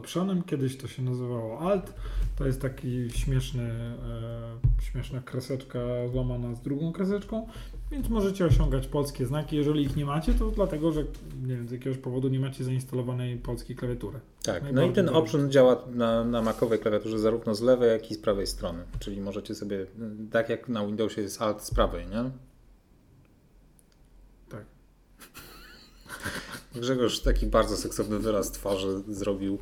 kiedyś to się nazywało alt. To jest taki śmieszny, e, śmieszna kreseczka złamana z drugą kreseczką, więc możecie osiągać polskie znaki. Jeżeli ich nie macie, to dlatego, że nie wiem, z jakiegoś powodu nie macie zainstalowanej polskiej klawiatury. Tak, no i ten option działa na, na macowej klawiaturze zarówno z lewej, jak i z prawej strony. Czyli możecie sobie, tak jak na Windowsie jest alt z prawej, nie? Tak. Grzegorz taki bardzo seksowny wyraz twarzy zrobił.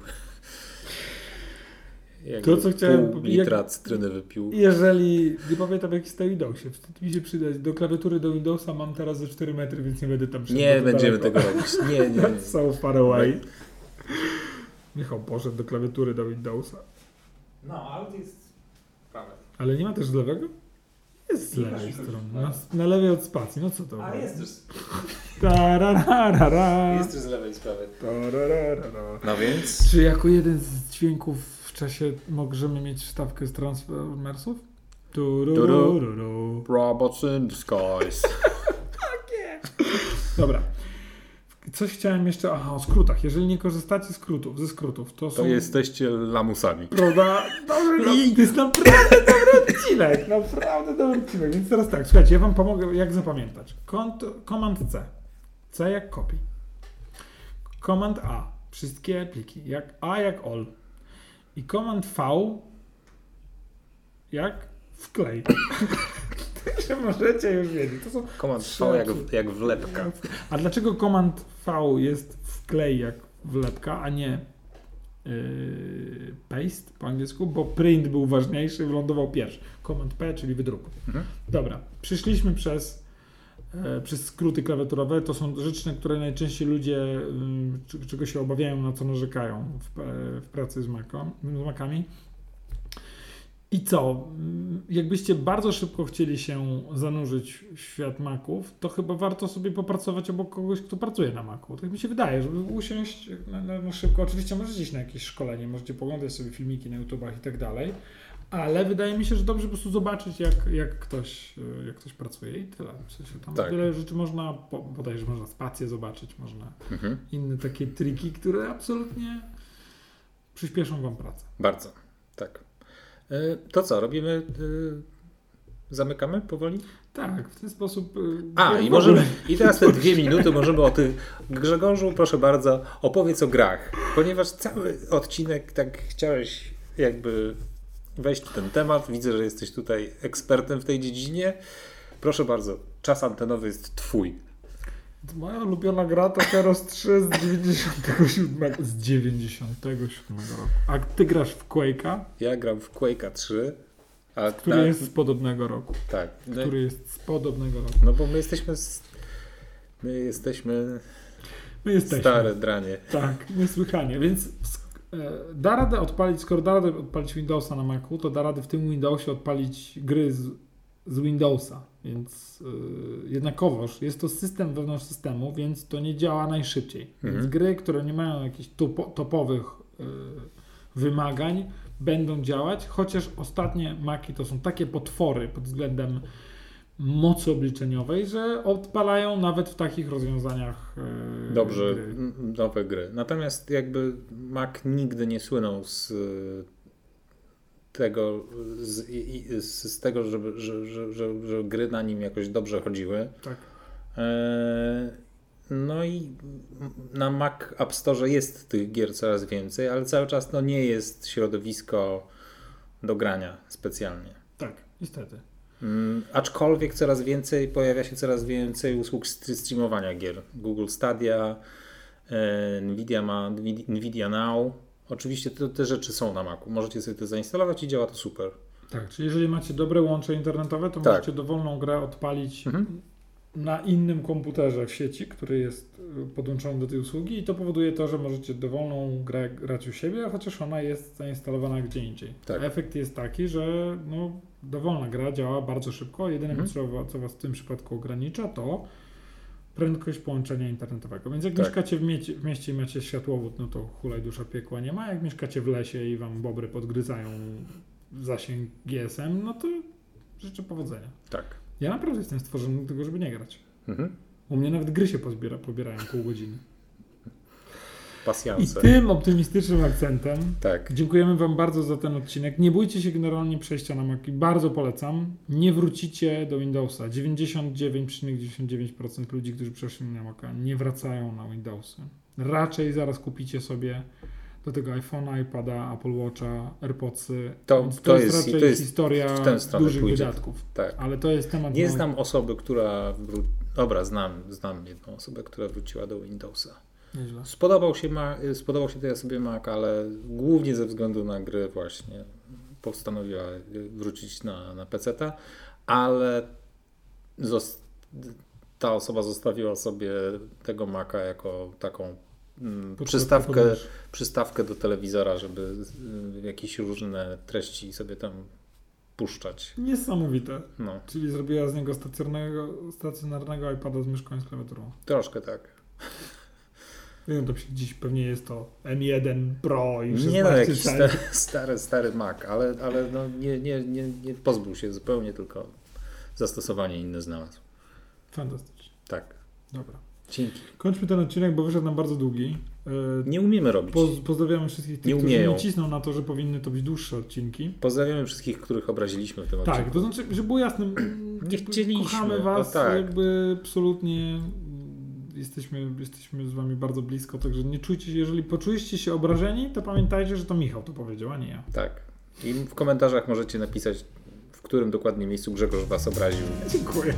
To, co chciałem pół powiedzieć, litra jak- cytryny wypił. Jeżeli, nie pamiętam jak jest na Windowsie, wstyd mi się przydać. Do klawiatury do Windowsa mam teraz ze 4 metry, więc nie będę tam Nie będziemy daleko. tego robić. Nie, nie. nie. So far away. Michał poszedł do klawiatury do Windowsa. No, alt jest prawy. Ale nie ma też z lewego? Jest z lewej strony. Na, na lewej od spacji. No co to? A jest też, Tarararara. jest też z lewej. Tarararara. No więc... Czy jako jeden z dźwięków czasie możemy mieć wstawkę z Transformersów? Turururu. Robots in disguise. Dobra. Coś chciałem jeszcze. Aha, o skrótach. Jeżeli nie korzystacie z skrótów, ze skrótów, to są. To jesteście lamusami. Prawda? Dobry link. To jest naprawdę dobry odcinek. Naprawdę dobry odcinek. Więc teraz tak, słuchajcie, ja wam pomogę, jak zapamiętać. Kont, command C. C jak copy. Command A. Wszystkie pliki. Jak A jak all. I command V jak wklej. Także możecie już wiedzieć. To są Komand V jak, jak wlepka. a dlaczego komand V jest wklej jak wlepka, a nie yy, paste po angielsku? Bo print był ważniejszy, wylądował pierwszy. Komand P, czyli wydruk. Mhm. Dobra, przyszliśmy przez, przez skróty klawiaturowe. To są rzeczy, na które najczęściej ludzie, czy- czego się obawiają, na co narzekają w, e, w pracy z, Macą, z Macami. I co? Mm, Jakbyście bardzo szybko chcieli się zanurzyć w świat Maców, to chyba warto sobie popracować obok kogoś, kto pracuje na Macu. Tak mi się wydaje, żeby usiąść na, na, na szybko. Oczywiście możecie iść na jakieś szkolenie, możecie poglądać sobie filmiki na YouTubach i tak dalej, ale wydaje mi się, że dobrze po prostu zobaczyć, jak, jak, ktoś, e, jak ktoś pracuje i tyle. W sensie tam Tak. wiele rzeczy można, bodajże można spację zobaczyć, można Mhm. inne takie triki, które absolutnie przyspieszą Wam pracę. Bardzo, tak. E, To co, robimy... e, Zamykamy powoli? Tak, w ten sposób. A, i możemy. I teraz te dwie minuty możemy o tych. Grzegorzu, proszę bardzo, opowiedz o grach. Ponieważ cały odcinek tak chciałeś jakby wejść w ten temat. Widzę, że jesteś tutaj ekspertem w tej dziedzinie. Proszę bardzo, czas antenowy jest twój. Moja ulubiona gra to Heroes 3 z 97. Z 97 roku. A ty grasz w Quake'a, Ja gram w Quake'a 3, a który na- jest z podobnego roku. tak. No, Który jest z podobnego roku. no bo my jesteśmy z, my jesteśmy My jesteśmy. stare dranie. Tak, niesłychanie. Więc da radę odpalić, skoro da radę odpalić Windowsa na Macu, to da radę w tym Windowsie odpalić gry z, z Windowsa. Więc e, jednakowoż jest to system wewnątrz systemu, więc to nie działa najszybciej. Mhm. Więc gry, które nie mają jakichś topo, topowych e, wymagań, będą działać, chociaż ostatnie Maki to są takie potwory pod względem mocy obliczeniowej, że odpalają nawet w takich rozwiązaniach e, Dobrze, gry. nowe gry. Natomiast jakby Mac nigdy nie słynął z y, tego, z, z tego żeby, że, że, że, że gry na nim jakoś dobrze chodziły. Tak. E, No i na Mac App Store jest tych gier coraz więcej, ale cały czas no nie jest środowisko do grania specjalnie. Tak, niestety. Mm, Aczkolwiek coraz więcej, pojawia się coraz więcej usług st- streamowania gier. Google Stadia, e, Nvidia ma Nvidia- Now. Oczywiście te, te rzeczy są na Macu. Możecie sobie to zainstalować i działa to super. Tak, czyli jeżeli macie dobre łącze internetowe, to Tak. możecie dowolną grę odpalić Mhm. na innym komputerze w sieci, który jest podłączony do tej usługi i to powoduje to, że możecie dowolną grę grać u siebie, chociaż ona jest zainstalowana gdzie indziej. Tak. Efekt jest taki, że no, dowolna gra działa bardzo szybko. Jedyne, Mhm. co, co Was w tym przypadku ogranicza, to prędkość połączenia internetowego. Więc jak Tak. mieszkacie w, miecie, w mieście i macie światłowód, no to hulaj dusza piekła nie ma. Jak mieszkacie w lesie i Wam bobry podgryzają zasięg GSM, no to życzę powodzenia. Tak. Ja naprawdę jestem stworzony do tego, żeby nie grać. Mhm. U mnie nawet gry się pozbiera, pobierają pół godziny. I Pasjanse. tym optymistycznym akcentem Tak. dziękujemy Wam bardzo za ten odcinek. Nie bójcie się generalnie przejścia na Mac i bardzo polecam. Nie wrócicie do Windowsa. 99,99% ludzi, którzy przeszli na Maca, nie wracają na Windowsy. Raczej zaraz kupicie sobie do tego iPhone'a, iPada, Apple Watcha, AirPodsy. To- Więc to jest- raczej to jest historia w dużych pójdzie. wydatków. Tak. Ale to jest temat Nie na- znam osoby, która. Dobra, znam, znam jedną osobę, która wróciła do Windowsa. Nieźle. Spodobał się, ma... Spodobał się tej sobie Mac, ale głównie ze względu na gry właśnie postanowiła wrócić na, na PC, ale ta osoba zostawiła sobie tego Maca jako taką mm, przystawkę, podróż. przystawkę do telewizora, żeby y, jakieś różne treści sobie tam puszczać. Niesamowite. No, Czyli zrobiła z niego stacjonarnego, stacjonarnego iPada z myszką i z klawiaturą. troszkę tak. Nie wiem, to dziś pewnie jest to M1 Pro i 16 Nie no, jakiś stary, stary, stary Mac, ale, ale no nie, nie, nie, nie pozbył się zupełnie, tylko zastosowanie inne znalazł. Fantastycznie. Tak. Dobra. Dzięki. Kończmy ten odcinek, bo wyszedł nam bardzo długi. E, Nie umiemy robić. Poz, pozdrawiamy wszystkich tych, Nie którzy nie cisną na to, że powinny to być dłuższe odcinki. Pozdrawiamy wszystkich, których obraziliśmy w tym Tak, odcinku. to znaczy, żeby było jasne, m, Nie chcieliśmy, kochamy was, tak. jakby absolutnie mm, jesteśmy, jesteśmy z wami bardzo blisko, także nie czujcie się, jeżeli poczuliście się obrażeni, to pamiętajcie, że to Michał to powiedział, a nie ja. Tak. I w komentarzach możecie napisać, w którym dokładnie miejscu Grzegorz was obraził. Dziękuję.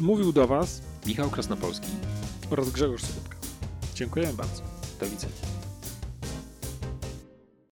Mówił do Was Michał Krasnopolski. oraz Grzegorz Sobotka. Dziękujemy bardzo. Do widzenia.